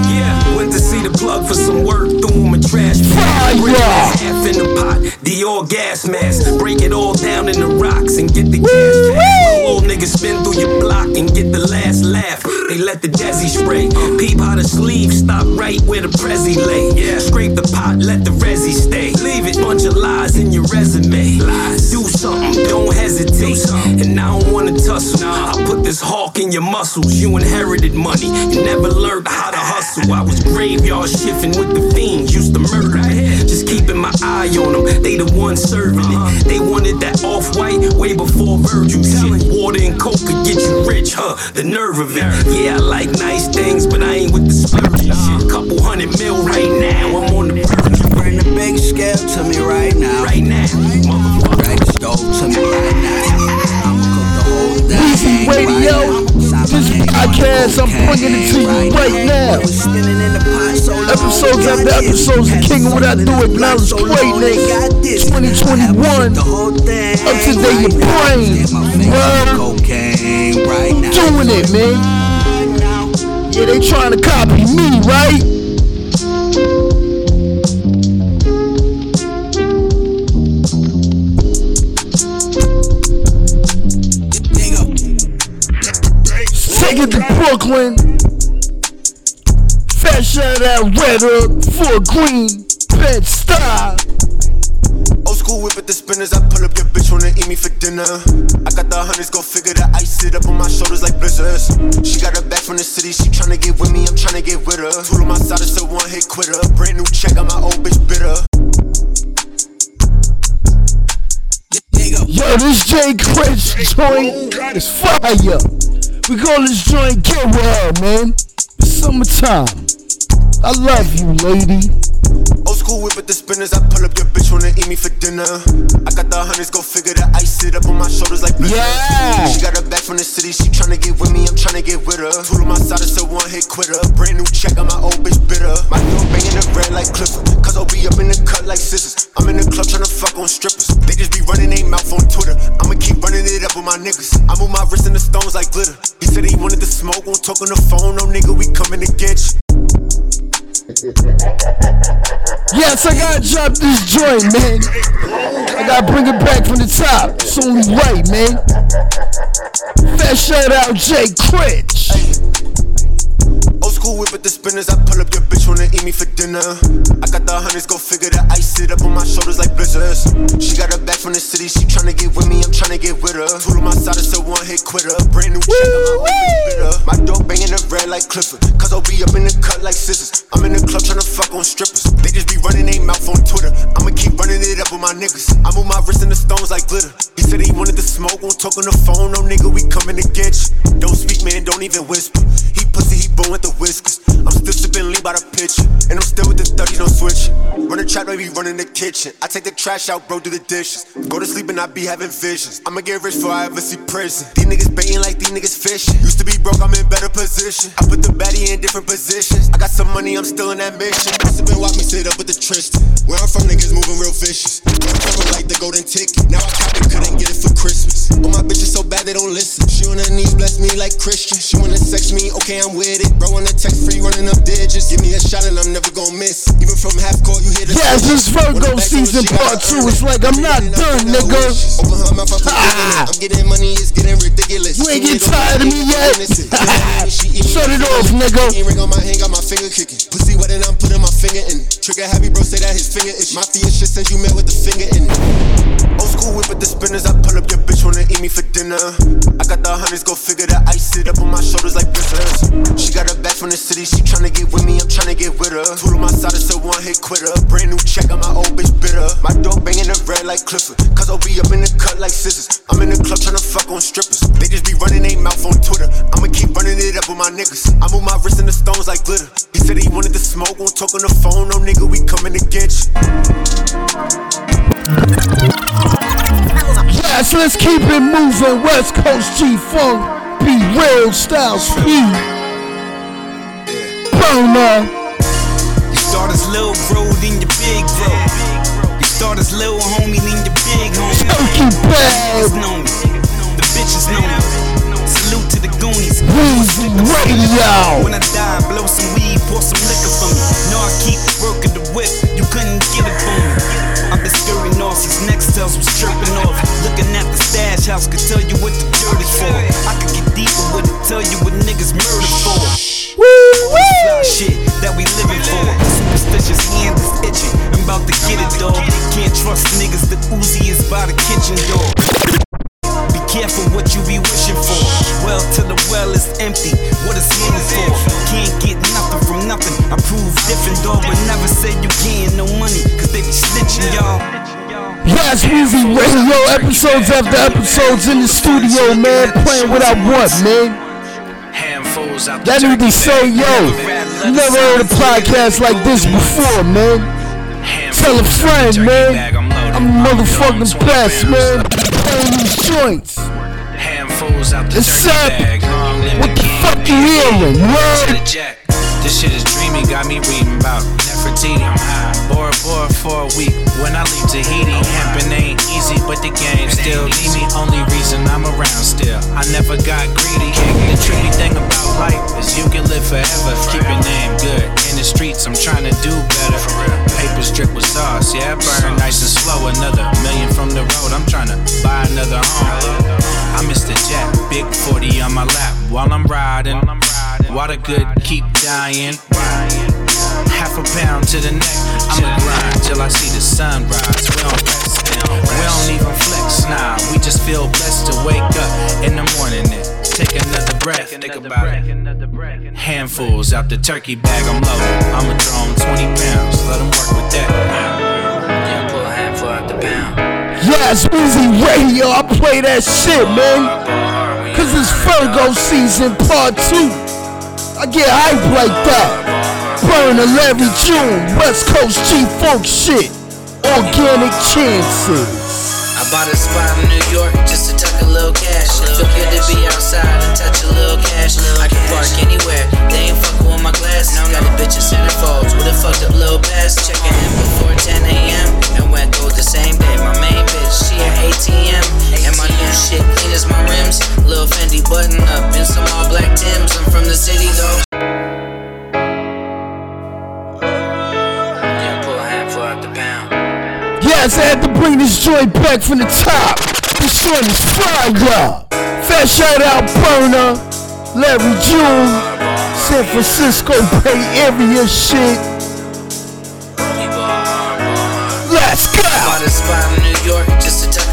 yeah. Went to see the plug for some work, threw him a trash bag. Half in the pot, Dior gas mask. Break it all down in the rocks and get the cash back. My little nigga spin through your block and get the last laugh. They let the desi spray. Peep how the sleeve stop right where the prezi lay. Yeah, scrape the pot, let the resi stay. Leave it, bunch of lies in your resume. Lies, do something, don't hesitate. And I don't wanna tussle. I put this hawk in your muscles. You inherited money, you never learned how to hustle. I was graveyard shifting with the fiends, used to murder. Just keeping my eye on them, they the ones serving it. Uh-huh. They wanted that off white way before Virgil shit. Water and coke could get you rich, huh? The nerve of it. Yeah, I like nice things, but I ain't with the splurging shit. Couple hundred mil right now, I'm on the verge. Bring the big scale to me right now. Right now, motherfucker. Drag the stove to me right now. I'ma cook the whole thing Weezy Radio, this podcast, I'm bringing it to you right now. Episodes after episodes, the king of what I do acknowledge greatness. 2021, up to date your brain. Doing it, man. Yeah, they trying to copy me, right? Take it to Brooklyn. Fat shot that red up for a green bed style. Old school whip at the spinners. I pull up your bitch wanna eat me for dinner. I got the hundreds, go figure the ice sit up on my shoulders like blizzards. She got her back from the city, she tryna get with me, I'm tryna get with her. Two on my side, it's a one hit quitter. Brand new check, got my old bitch bitter. Yo, this Jay Critch joint is fire. We call this joint Get Well, man. It's summertime. I love you, lady. School whip at the spinners. I pull up your bitch wanna eat me for dinner. I got the hundreds, go figure the ice sit up on my shoulders like blizzards. Yeah. She got her back from the city, she tryna get with me, I'm tryna get with her. Two on my side, it's a one hit quitter. Brand new check, on my old bitch bitter. My door banging the red like Clifford. Cause I'll be up in the cut like scissors. I'm in the club tryna fuck on strippers. They just be running their mouth on Twitter. I'ma keep running it up with my niggas. I move my wrist in the stones like glitter. He said he wanted to smoke, won't talk on the phone. No nigga, we coming to get you. Yes, I gotta drop this joint, man. I gotta bring it back from the top. It's only right, man. Fat shout out Jay Critch. School whip at the spinners. I pull up your bitch wanna eat me for dinner. I got the hundreds, go figure the ice sit up on my shoulders like blizzards. She got her back from the city, she tryna get with me, I'm tryna get with her. Two on my side, it's a one hit quitter. Brand new check, got my old bitch bitter. My dog banging the red like Clifford. Cause I'll be up in the cut like scissors. I'm in the club tryna fuck on strippers. They just be running their mouth on Twitter. I'ma keep running it up with my niggas. I move my wrist in the stones like glitter. He said he wanted to smoke, won't talk on the phone. No nigga, we coming to get you. Don't speak, man, don't even whisper. He pussy, he bone with the whiskers. I'm still sipping lean by the pitch. And I'm still with the 30, don't switch. Run the trap, baby, run in the kitchen. I take the trash out, bro, do the dishes. Go to sleep and I be having visions. I'ma get rich before I ever see prison. These niggas baiting like these niggas fishing. Used to be broke, I'm in better position. I put the baddie in different positions. I got some money, I'm still in that mission. Sippin' walk me sit up with the Tristan. Where I'm from, niggas moving real vicious. I'm like the golden ticket. Now I cop it, couldn't get it for Christmas. Oh, my bitch is so bad they don't listen. She on her knees, bless me like Christian. She wanna sex me, okay, I'm with it. Bro, on the text free, running up digits. Give me a shot and I'm never gonna miss. Even from half court, you hear the Yes, this Virgo season part two. It's like I'm not done, nigga. Open her mouth, I put Ah. I'm getting money, it's getting ridiculous. You ain't get tired of me yet? Shut it off, nigga. Ring on my hand, got my finger kicking. Pussy wet and I'm putting my finger in. Trigger happy, bro, say that his finger itch. Mafia shit says you met with the finger in it. Old school whip with the spinners, I pull up your bitch, wanna eat me for dinner. I got the hundreds, go figure the ice sit up on my shoulders like blisters. She got her back from the city, she tryna get with me, I'm tryna get with her. Tool on my side, it's a one hit quitter. Brand new check, on my old bitch bitter. My dog banging the red like Clifford. Cause I'll be up in the cut like scissors. I'm in the club tryna fuck on strippers. They just be running their mouth on Twitter. I'ma keep running it up with my niggas. I move my wrist in the stones like glitter. He said he wanted to smoke, won't talk on the phone. No nigga, we coming to get you. Yes, let's keep it moving. West Coast G Funk, be real styles, style speed. Burner. You start as little bro, then you big bro. You start as little homie, then you big homie. Turkey bag. Niggas know me. The bitches know me. Salute to the Goonies. Weezy Radio. When I die, blow some weed, pour some liquor for me. Know I keep working the whip, you couldn't get it for me. I've been scurrying off since Nextels was chirping off. Looking at the stash house could tell you what the dirt is for. I could get deeper with it, tell you what niggas murdered for. Fly shit that we living for. Superstitious hand is itching. I'm about to get it, dog. Can't trust niggas. The Uzi is by the kitchen door. Be careful what you be wishing for. Well till the well is empty. What is in it for? Can't get nothing from nothing. I prove different, dog, but never say you getting no money. Cause they be snitching, y'all. Yes, Weezy Radio, episodes after episodes in the studio, man. Playing what I want, man. That to say, yo, never heard a podcast like this before, man. Tell a friend, man. I'm motherfucking best, man. Playing these joints. Handfuls out the It's up. bag. Long live What the fuck you hearing? To Word? the jack. This shit is dreamy, got me reading about Nefertiti. I'm high. Bora Bora for a week. When I leave Tahiti, oh hemping ain't easy, but the game still need me. Only reason I'm around still. I never got greedy. The tricky thing about life is you can live forever. Keep your name good. In the streets, I'm trying to do better. Papers drip with sauce, yeah, burn nice and slow. Another million from the road, I'm trying to buy another home. I'm Mr. Jack, big 40 on my lap while I'm riding. While the good keep dying. Half a pound to the neck, I'ma grind till I see the sunrise. We don't rest, we don't even flex, nah. We just feel blessed to wake up in the morning take another breath. Think about it. Handfuls out the turkey bag, I'm loaded. I'ma throw 'em 20 pounds, let 'em work with that. Yeah, pull a handful out the pound. Yes, Weezy Radio, I play that shit, man. Cause it's Virgo season part two. I get hype like that. Burn a Larry June, West Coast G Funk shit. Organic chances. Bought a spot in New York just to tuck a little cash. Feel good to be outside and touch a little cash. I can park anywhere, they ain't fucking with my glass. Got a bitch in centerfolds with a fucked up little pass. Checking in before 10 a.m. and went gold the same day. My main bitch, she an ATM. And my new shit clean as my rims. Little Fendi button up in some all black Tims. I'm from the city though. I had to bring this joint back from the top. This joint is fire. Fat shout out Burner, Larry June, San Francisco Bay Area shit. Let's go.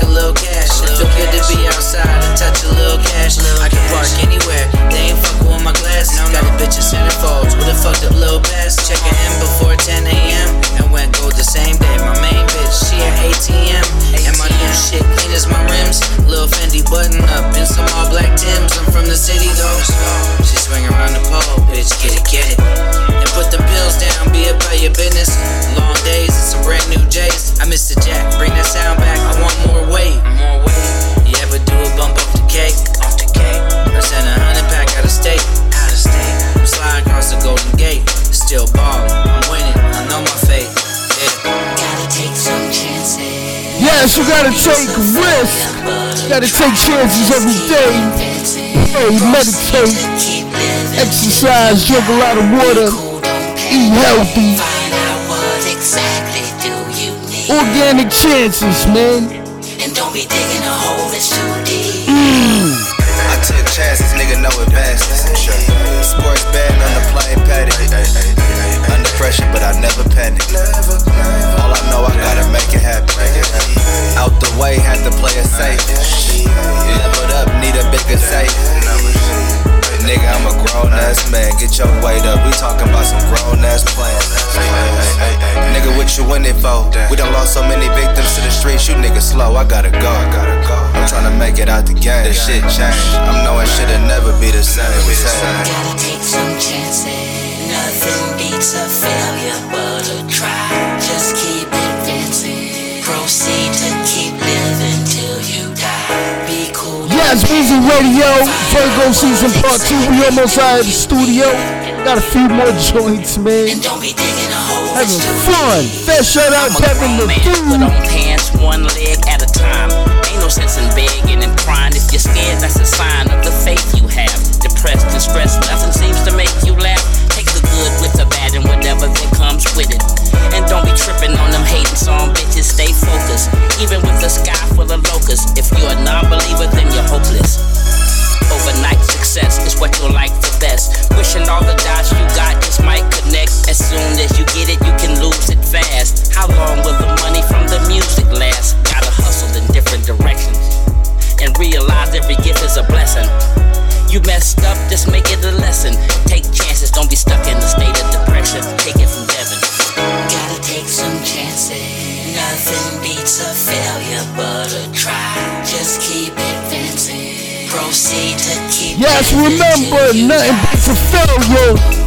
A spot in New York just to tuck little cash. It feel good to be outside and touch a little cash. I can park anywhere, they ain't fucking with my glass. Got a bitch in centerfolds with a fucked up little pass. Checking in before 10 a.m. and went gold the same day. My main bitch, she an ATM. And my new shit clean as my rims. Lil Fendi button up in some all black Tims. I'm from the city though. She swing around the pole, bitch, get it, get it. And put the pills down, be about your business. Long days and some brand new J's. I miss the jack, bring that sound back. I want more weight, more weight. You ever do a bump off the cake? Off the cake. I sent a hundred pack out of state, out of state. I'm sliding across the Golden Gate, still ballin'. I'm winning, I know my fate. Yeah. Gotta take some chances. Yes, you gotta take risks. Gotta take chances every day. Pray, meditate exercise, drink a lot of water, eat healthy. Organic chances, man. And don't be digging a hole that's too deep. Mm. I took chances, nigga know it best. Ass man. Get your weight up. We talking about some grown ass plans. Nigga, what you in it for? We done lost so many victims to the streets. You niggas slow. I gotta go. I'm trying to make it out the game. This shit changed. I'm knowing shit'll never be the same. Gotta take some chances. Nothing beats a failure Yes, Weezy Radio, Virgo season part two. We almost out of the studio. Got a few more joints, man. Having fun. First shout out Devin the Put Dude. on pants one leg at a time. Ain't no sense in begging and crying. If you're scared, that's a sign of the faith you have. Depressed and stressed, nothing seems to make you laugh. Good with the bad and whatever that comes with it. And don't be tripping on them hating song bitches. Stay focused, even with the sky full of locusts. If you're a non-believer, then you're hopeless. Overnight success is what you'll like the best. Wishing all the dots you got just might connect. As soon as you get it, you can lose it fast. How long will the money from the music last? Gotta hustle in different directions and realize every gift is a blessing. You messed up, just make it a lesson. Take chances, don't be stuck in a state of depression. Take it from Devin. Gotta take some chances. Nothing beats a failure but a try. Just keep advancing. Proceed to keep Yes, remember, nothing beats a failure.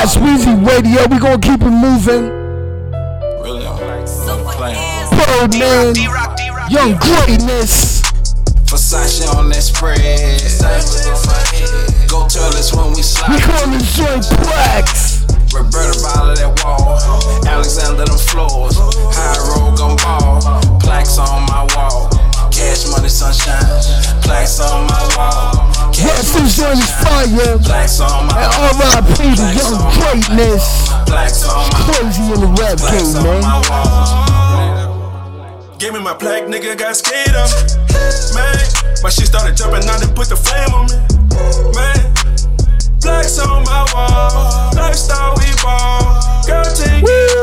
Yes, Weezy Radio. We gonna keep it moving. Really, Birdman, Young Greatness. Versace on that spread. Go tell us when we slide. We call this joint Plaques. Roberta bottle that wall. Alexander them floors. High road gun ball. Plaques on my wall. Cash money sunshine. Plaques on my wall. This is fire. Plaques on my And RIP to Young Greatness. Plaques on my Crazy in the rap game, man. Gave me my plaque, nigga got scared of me. Man, my shit started jumping, I done put the flame on me. Man, plaques on my wall, lifestyle we ball. Girl, take it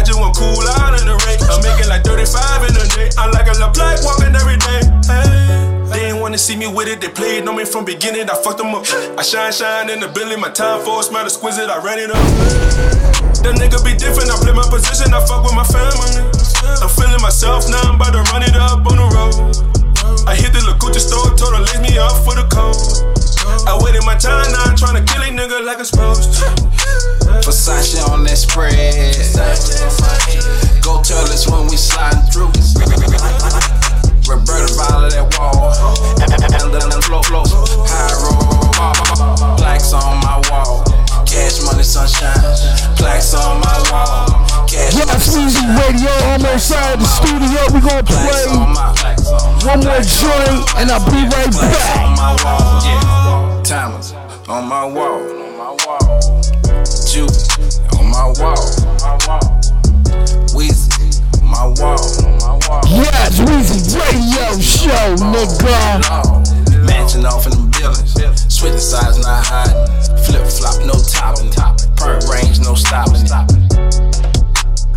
I just want cool out in the rain. I'm making like 35 in a day. I'm like a black walking every day. Hey. They ain't wanna see me with it, they played on me from beginning. I fucked them up. I shine, shine in the building. My time for smell exquisite. I ran it up. That nigga be different. I play my position. I fuck with my family. I'm feeling myself now. I'm about to run it up on the road. I hit the Lakucha store, told her lace me up for the code. I waited my time now. I'm trying to kill a nigga like I'm supposed to. Versace on that spread. Go tell us when we sliding through. Roberta bottle that wall. And then the flow flow. High road. Plaques on my wall. Cash money sunshine. Plaques on my wall. Cash Yes, Weezy Radio. Almost out of the studio. We gonna play one more joint, and I'll be right back. Timers on my wall. On my wall. Juke on my wall. Weezy on my wall. On my wall. Yes, Weezy Radio Show, nigga. Mansion off in them buildings. Switching sides, not hiding. Flip flop, no topping. Perk range, no stopping.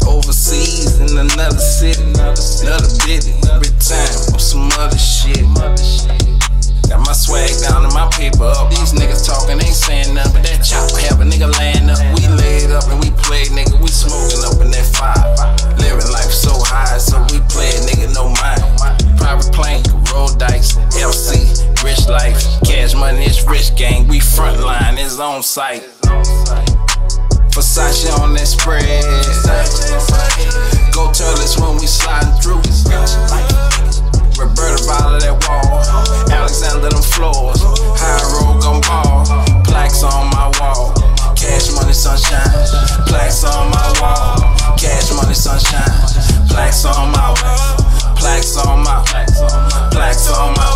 Overseas in another city, another bitty. Return on some other shit. Got my swag down and my paper up. These niggas talking, ain't saying nothing. But that chopper have a nigga laying up. We laid up and we play, nigga. We smoking up in that five. Living life so high, so we play nigga, no mind. Private plane, roll dice, LC, rich life. Cash money, it's rich gang. We frontline, it's on site. Versace on that spread. Go toilets when we sliding through. Roberta bottle that wall. Alexander them floors. High road gon' ball. Plaques on my wall. Cash money sunshine. Plaques on my wall. Cash money sunshine. Plaques on my wall. Plaques on my plaques on my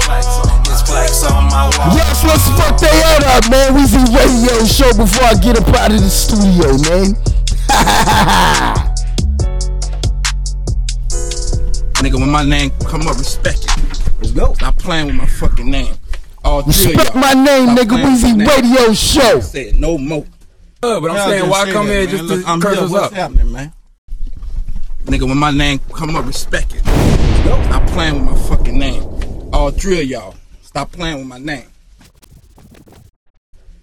it's plaques on my wall. Yes, let's fuck they head up, man. Weezy Radio Show before I get up out of the studio, man. Nigga, when my name come up, respect it. Let's go. Stop playing with my fucking name. All three Respect y'all. my name, Stop nigga. Weezy. Radio Show. I said no more. Uh, but I'm Yeah, saying, why say come that, here man. just Look, to I'm curse us What's up? happening, man? Nigga, when my name come up, respect it. Stop playing with my fucking name. All three of y'all. Stop playing with my name.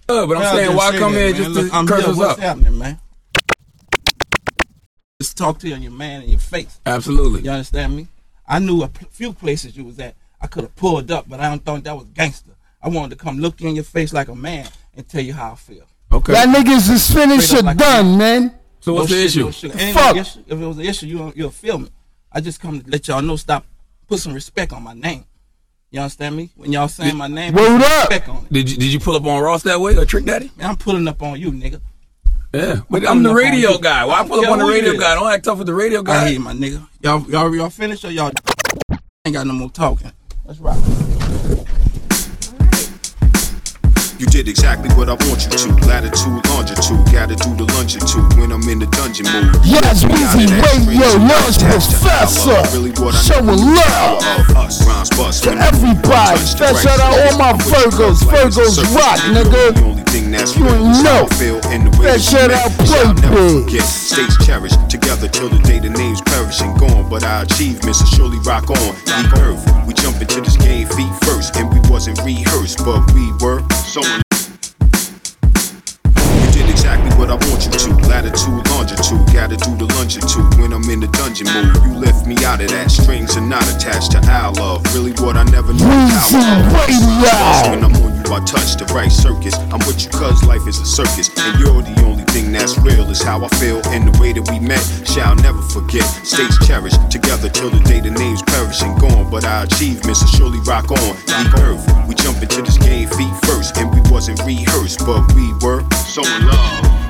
Uh, but I'm Yeah, saying, why say come that, here man. just Look, to I'm curse us What's up? happening, man? Just talk to you on your man in your face. Absolutely. You understand me? I knew a p- few places you was at. I could have pulled up, but I don't think that was gangster. I wanted to come look you in your face like a man and tell you how I feel. Okay. That niggas is finished Straight or like done, man. So what's No the shit, issue? no sugar. Ain't Fuck. issue. If it was an issue, you don't, you'll feel me. I just come to let y'all know. Stop. Put some respect on my name. You understand me? When y'all saying my name, put Word some up. respect on it. Did you did you pull up on Ross that way or Trick Daddy? Man, I'm pulling up on you, nigga. Yeah, but I'm I'm the radio you. guy. Why I don't pull up on the radio guy? Don't act tough with the radio guy. hear you, my nigga. Y'all, y'all, y'all finished or y'all ain't got no more talking? Let's rock. You did exactly what I want you to. Latitude, longitude, gotta do the longitude when I'm in the dungeon mood. Yes, left me out Weezy Radio, string, Lawrence attached to Professor. Really what I Showing know is the love us. Rhymes bust to everybody. Special shout out all my Virgos. cuz like it's a Virgos rock, nigga. you're The only thing that's You real ain't is how know. I feel in the way That shit out never Playboy. forget. States cherished together till the day the names perish and gone. But our achievements will surely rock on. The earth, we jump into this game feet first, and we wasn't rehearsed, but we were so what I want you to. Latitude, longitude, gotta do the longitude when I'm in the dungeon mood. You left me out of that. Strings are not attached to our love. Really, what I never knew. When I'm on you, I touch the right circus. I'm with you, cause life is a circus. And you're the only thing that's real, is how I feel. And the way that we met, shall never forget. States cherished together till the day the names perish and gone. But our achievements will surely rock on. The earth, we jump into this game feet first. And we wasn't rehearsed, but we were so in love.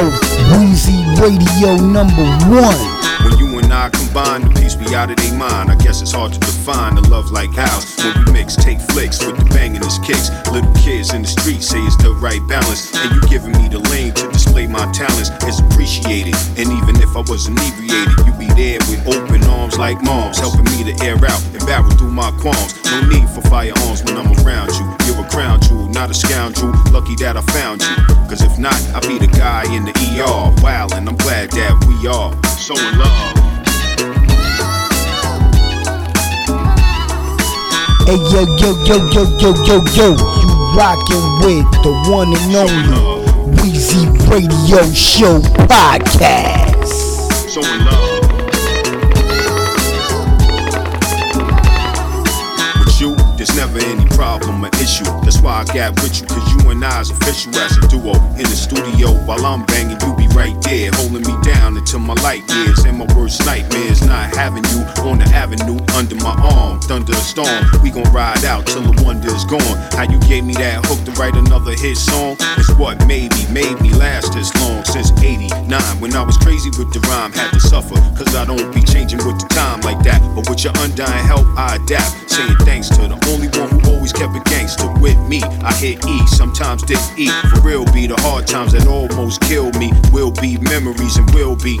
Weezy Radio number one. When you and I combine, the peace be out of their mind. I guess it's hard to define the love like ours. When we mix, take flicks with the banging kicks. Little kids in the street say it's the right balance. And you giving me the lane to display my talents is appreciated. And even if I was inebriated, you'd be there with open arms like moms, helping me to air out and barrel through my qualms. No need for firearms when I'm around you. You're a crown jewel, not a scoundrel. Lucky that I found you. Cause if not, I'd be the guy in the ER. Wow, and I'm glad that we are so in love. Hey yo yo yo yo yo yo yo, you rockin' with the one and only Weezy Radio Show podcast. So in love. With you, there's never any problem or issue. That's why I got with you, cause you and I I's official as a duo. In the studio, while I'm banging, you right there, holding me down until my light years. And my worst nightmares, not having you on the avenue under my arm. Thunder a storm, we gon' ride out till the wonder's gone. How you gave me that hook to write another hit song is what made me, made me last this long since 89. When I was crazy with the rhyme, had to suffer, cause I don't be changing with the time like that. But with your undying help, I adapt. Saying thanks to the only one who always kept it gangster with me. I hit E, sometimes did E. For real be the hard times that almost killed me. Will be memories and will be.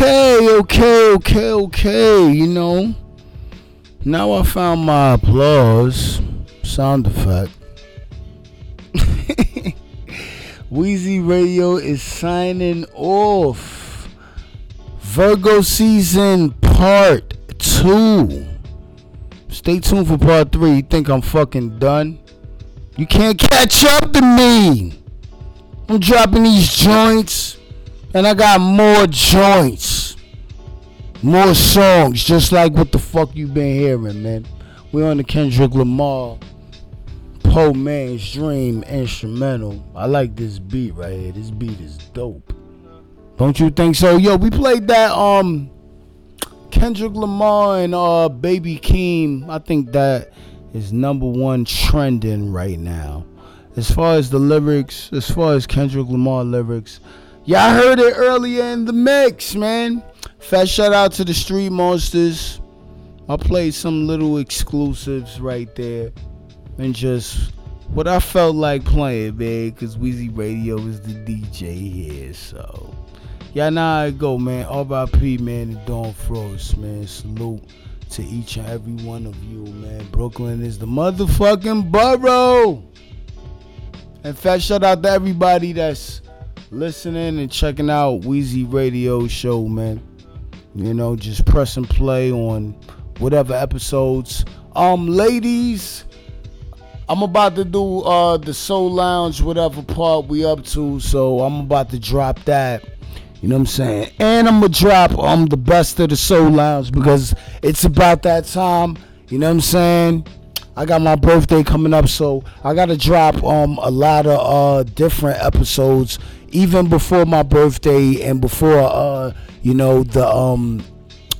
Okay, okay, okay, okay. You know, now I found my applause sound effect. Weezy Radio is signing off. Virgo season part two. Stay tuned for part three. You think I'm fucking done? You can't catch up to me. I'm dropping these joints. And I got more joints. More songs, just like what the fuck you been hearing, man. We're on the Kendrick Lamar Poor Man's Dream instrumental. I like this beat right here. This beat is dope. Don't you think so? Yo, we played that um Kendrick Lamar and uh Baby Keem. I think that is number one trending right now. As far as the lyrics, as far as Kendrick Lamar lyrics, Y'all heard it earlier in the mix, man. Fat shout out to the Street Monsters. I played some little exclusives right there. And just what I felt like playing, man, because Weezy Radio is the DJ here. So, know how it go, man. RIP, man, and Dawn Frost, man. Salute to each and every one of you, man. Brooklyn is the motherfucking borough. And fat shout out to everybody that's listening and checking out Weezy Radio Show, man. You know, just press and play on whatever episodes. Um, ladies, I'm about to do uh the Soul Lounge, whatever part we up to, so I'm about to drop that. You know what I'm saying? And I'm gonna drop um the best of the Soul Lounge because it's about that time. You know what I'm saying? I got my birthday coming up, so I gotta drop um a lot of uh different episodes even before my birthday and before uh you know the um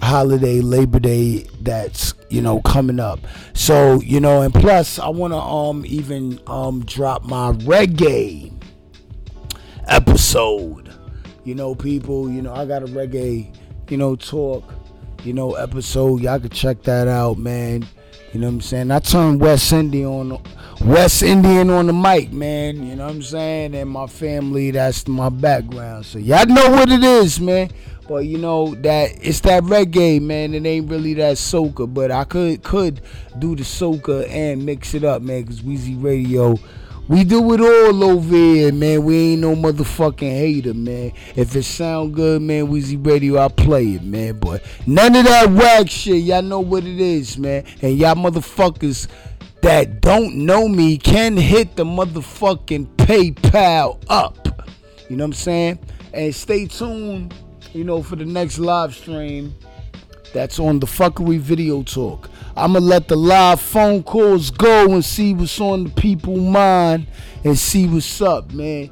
holiday labor day that's you know coming up. So you know and plus i want to um even um drop my reggae episode. You know people you know i got a reggae you know talk you know episode. Y'all can check that out man. You know what i'm saying? I turned west indian on West Indian on the mic, man. You know what I'm saying? And my family, that's my background. So y'all know what it is, man. But you know that it's that reggae, man. It ain't really that soca, but I could could do the soca and mix it up, man. Cause Weezy Radio, we do it all over here, man. We ain't no motherfucking hater, man. If it sound good, man, Weezy Radio, I play it, man. But none of that whack shit. Y'all know what it is, man. And y'all motherfuckers that don't know me can hit the motherfucking PayPal up. You know what I'm saying? And stay tuned, you know, for the next live stream that's on the fuckery video talk. I'ma let the live phone calls go and see what's on the people mind and see what's up, man.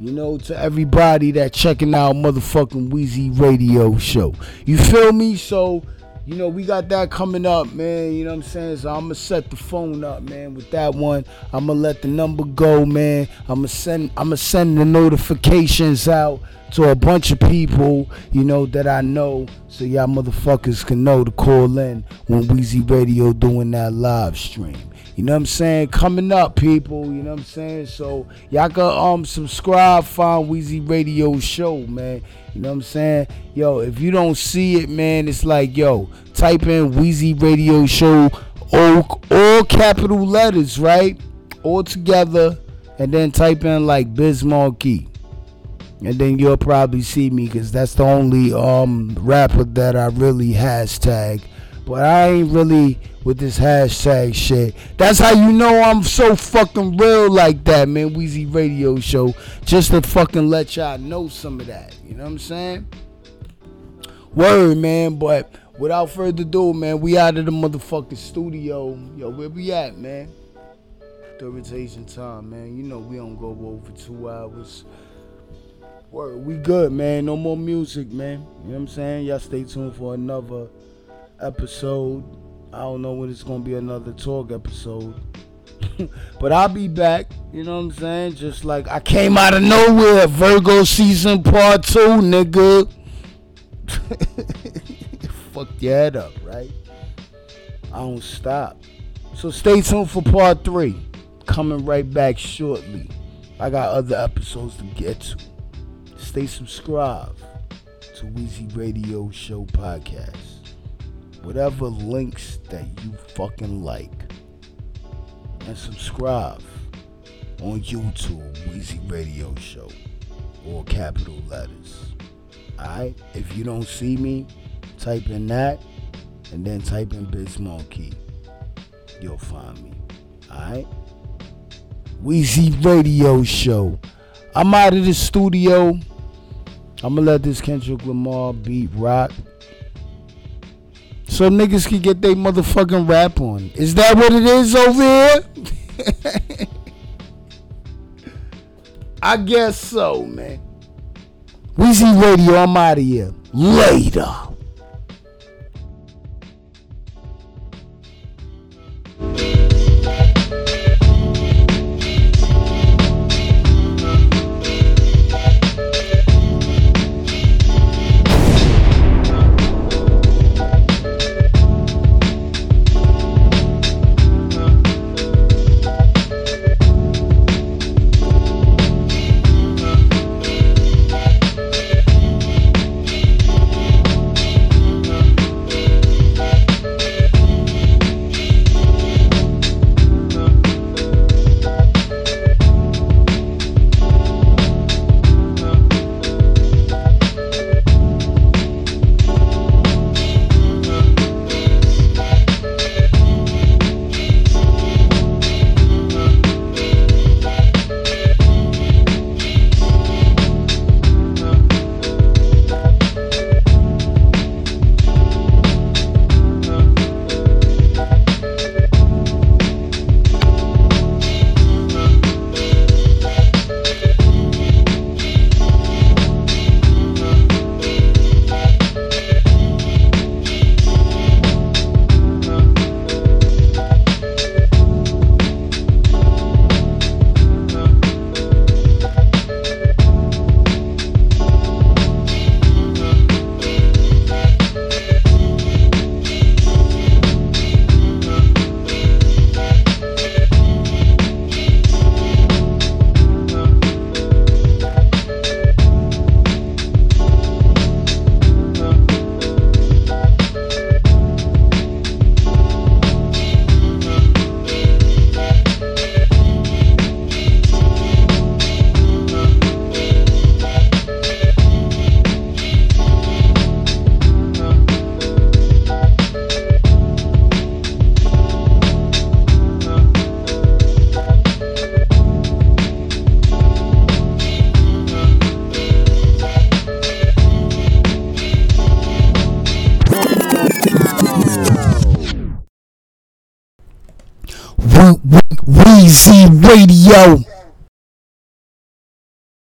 You know, to everybody that checking out motherfucking Weezy Radio show. You feel me? So you know, we got that coming up, man. You know what I'm saying? So I'm gonna set the phone up, man, with that one. I'm gonna let the number go, man. I'm gonna send I'm gonna send the notifications out to a bunch of people, you know, that I know, so y'all motherfuckers can know to call in when Weezy Radio doing that live stream. You know what I'm saying? Coming up, people. You know what I'm saying? So y'all can um subscribe, find Weezy Radio Show, man. You know what I'm saying? Yo, if you don't see it, man, it's like yo, type in Weezy Radio Show, all all capital letters, right? All together, and then type in like Biz Markie. And then you'll probably see me because that's the only um rapper that I really hashtag. But I ain't really with this hashtag shit. That's how you know I'm so fucking real like that, man. Weezy Radio Show. Just to fucking let y'all know some of that. You know what I'm saying? Word, man. But without further ado, man, we out of the motherfucking studio. Yo, where we at, man? The rotation time, man. You know we don't go over two hours. Word, we good, man. No more music, man. You know what I'm saying? Y'all stay tuned for another episode. I don't know when it's gonna be another talk episode. but I'll be back, you know what I'm saying? Just like I came out of nowhere, Virgo season part two, nigga. Fucked your head up, right? I don't stop. So stay tuned for part three. Coming right back shortly. I got other episodes to get to. Stay subscribed to Weezy Radio Show Podcast. Whatever links that you fucking like. And subscribe on YouTube, Weezy Radio Show. Or capital letters. Alright? If you don't see me, type in that and then type in Biz Markie. You'll find me. Alright? Weezy Radio Show. I'm out of the studio. I'm gonna let this Kendrick Lamar beat rock. So niggas can get their motherfucking rap on. Is that what it is over here? I guess so, man. Weezy Radio, I'm out of here. Later.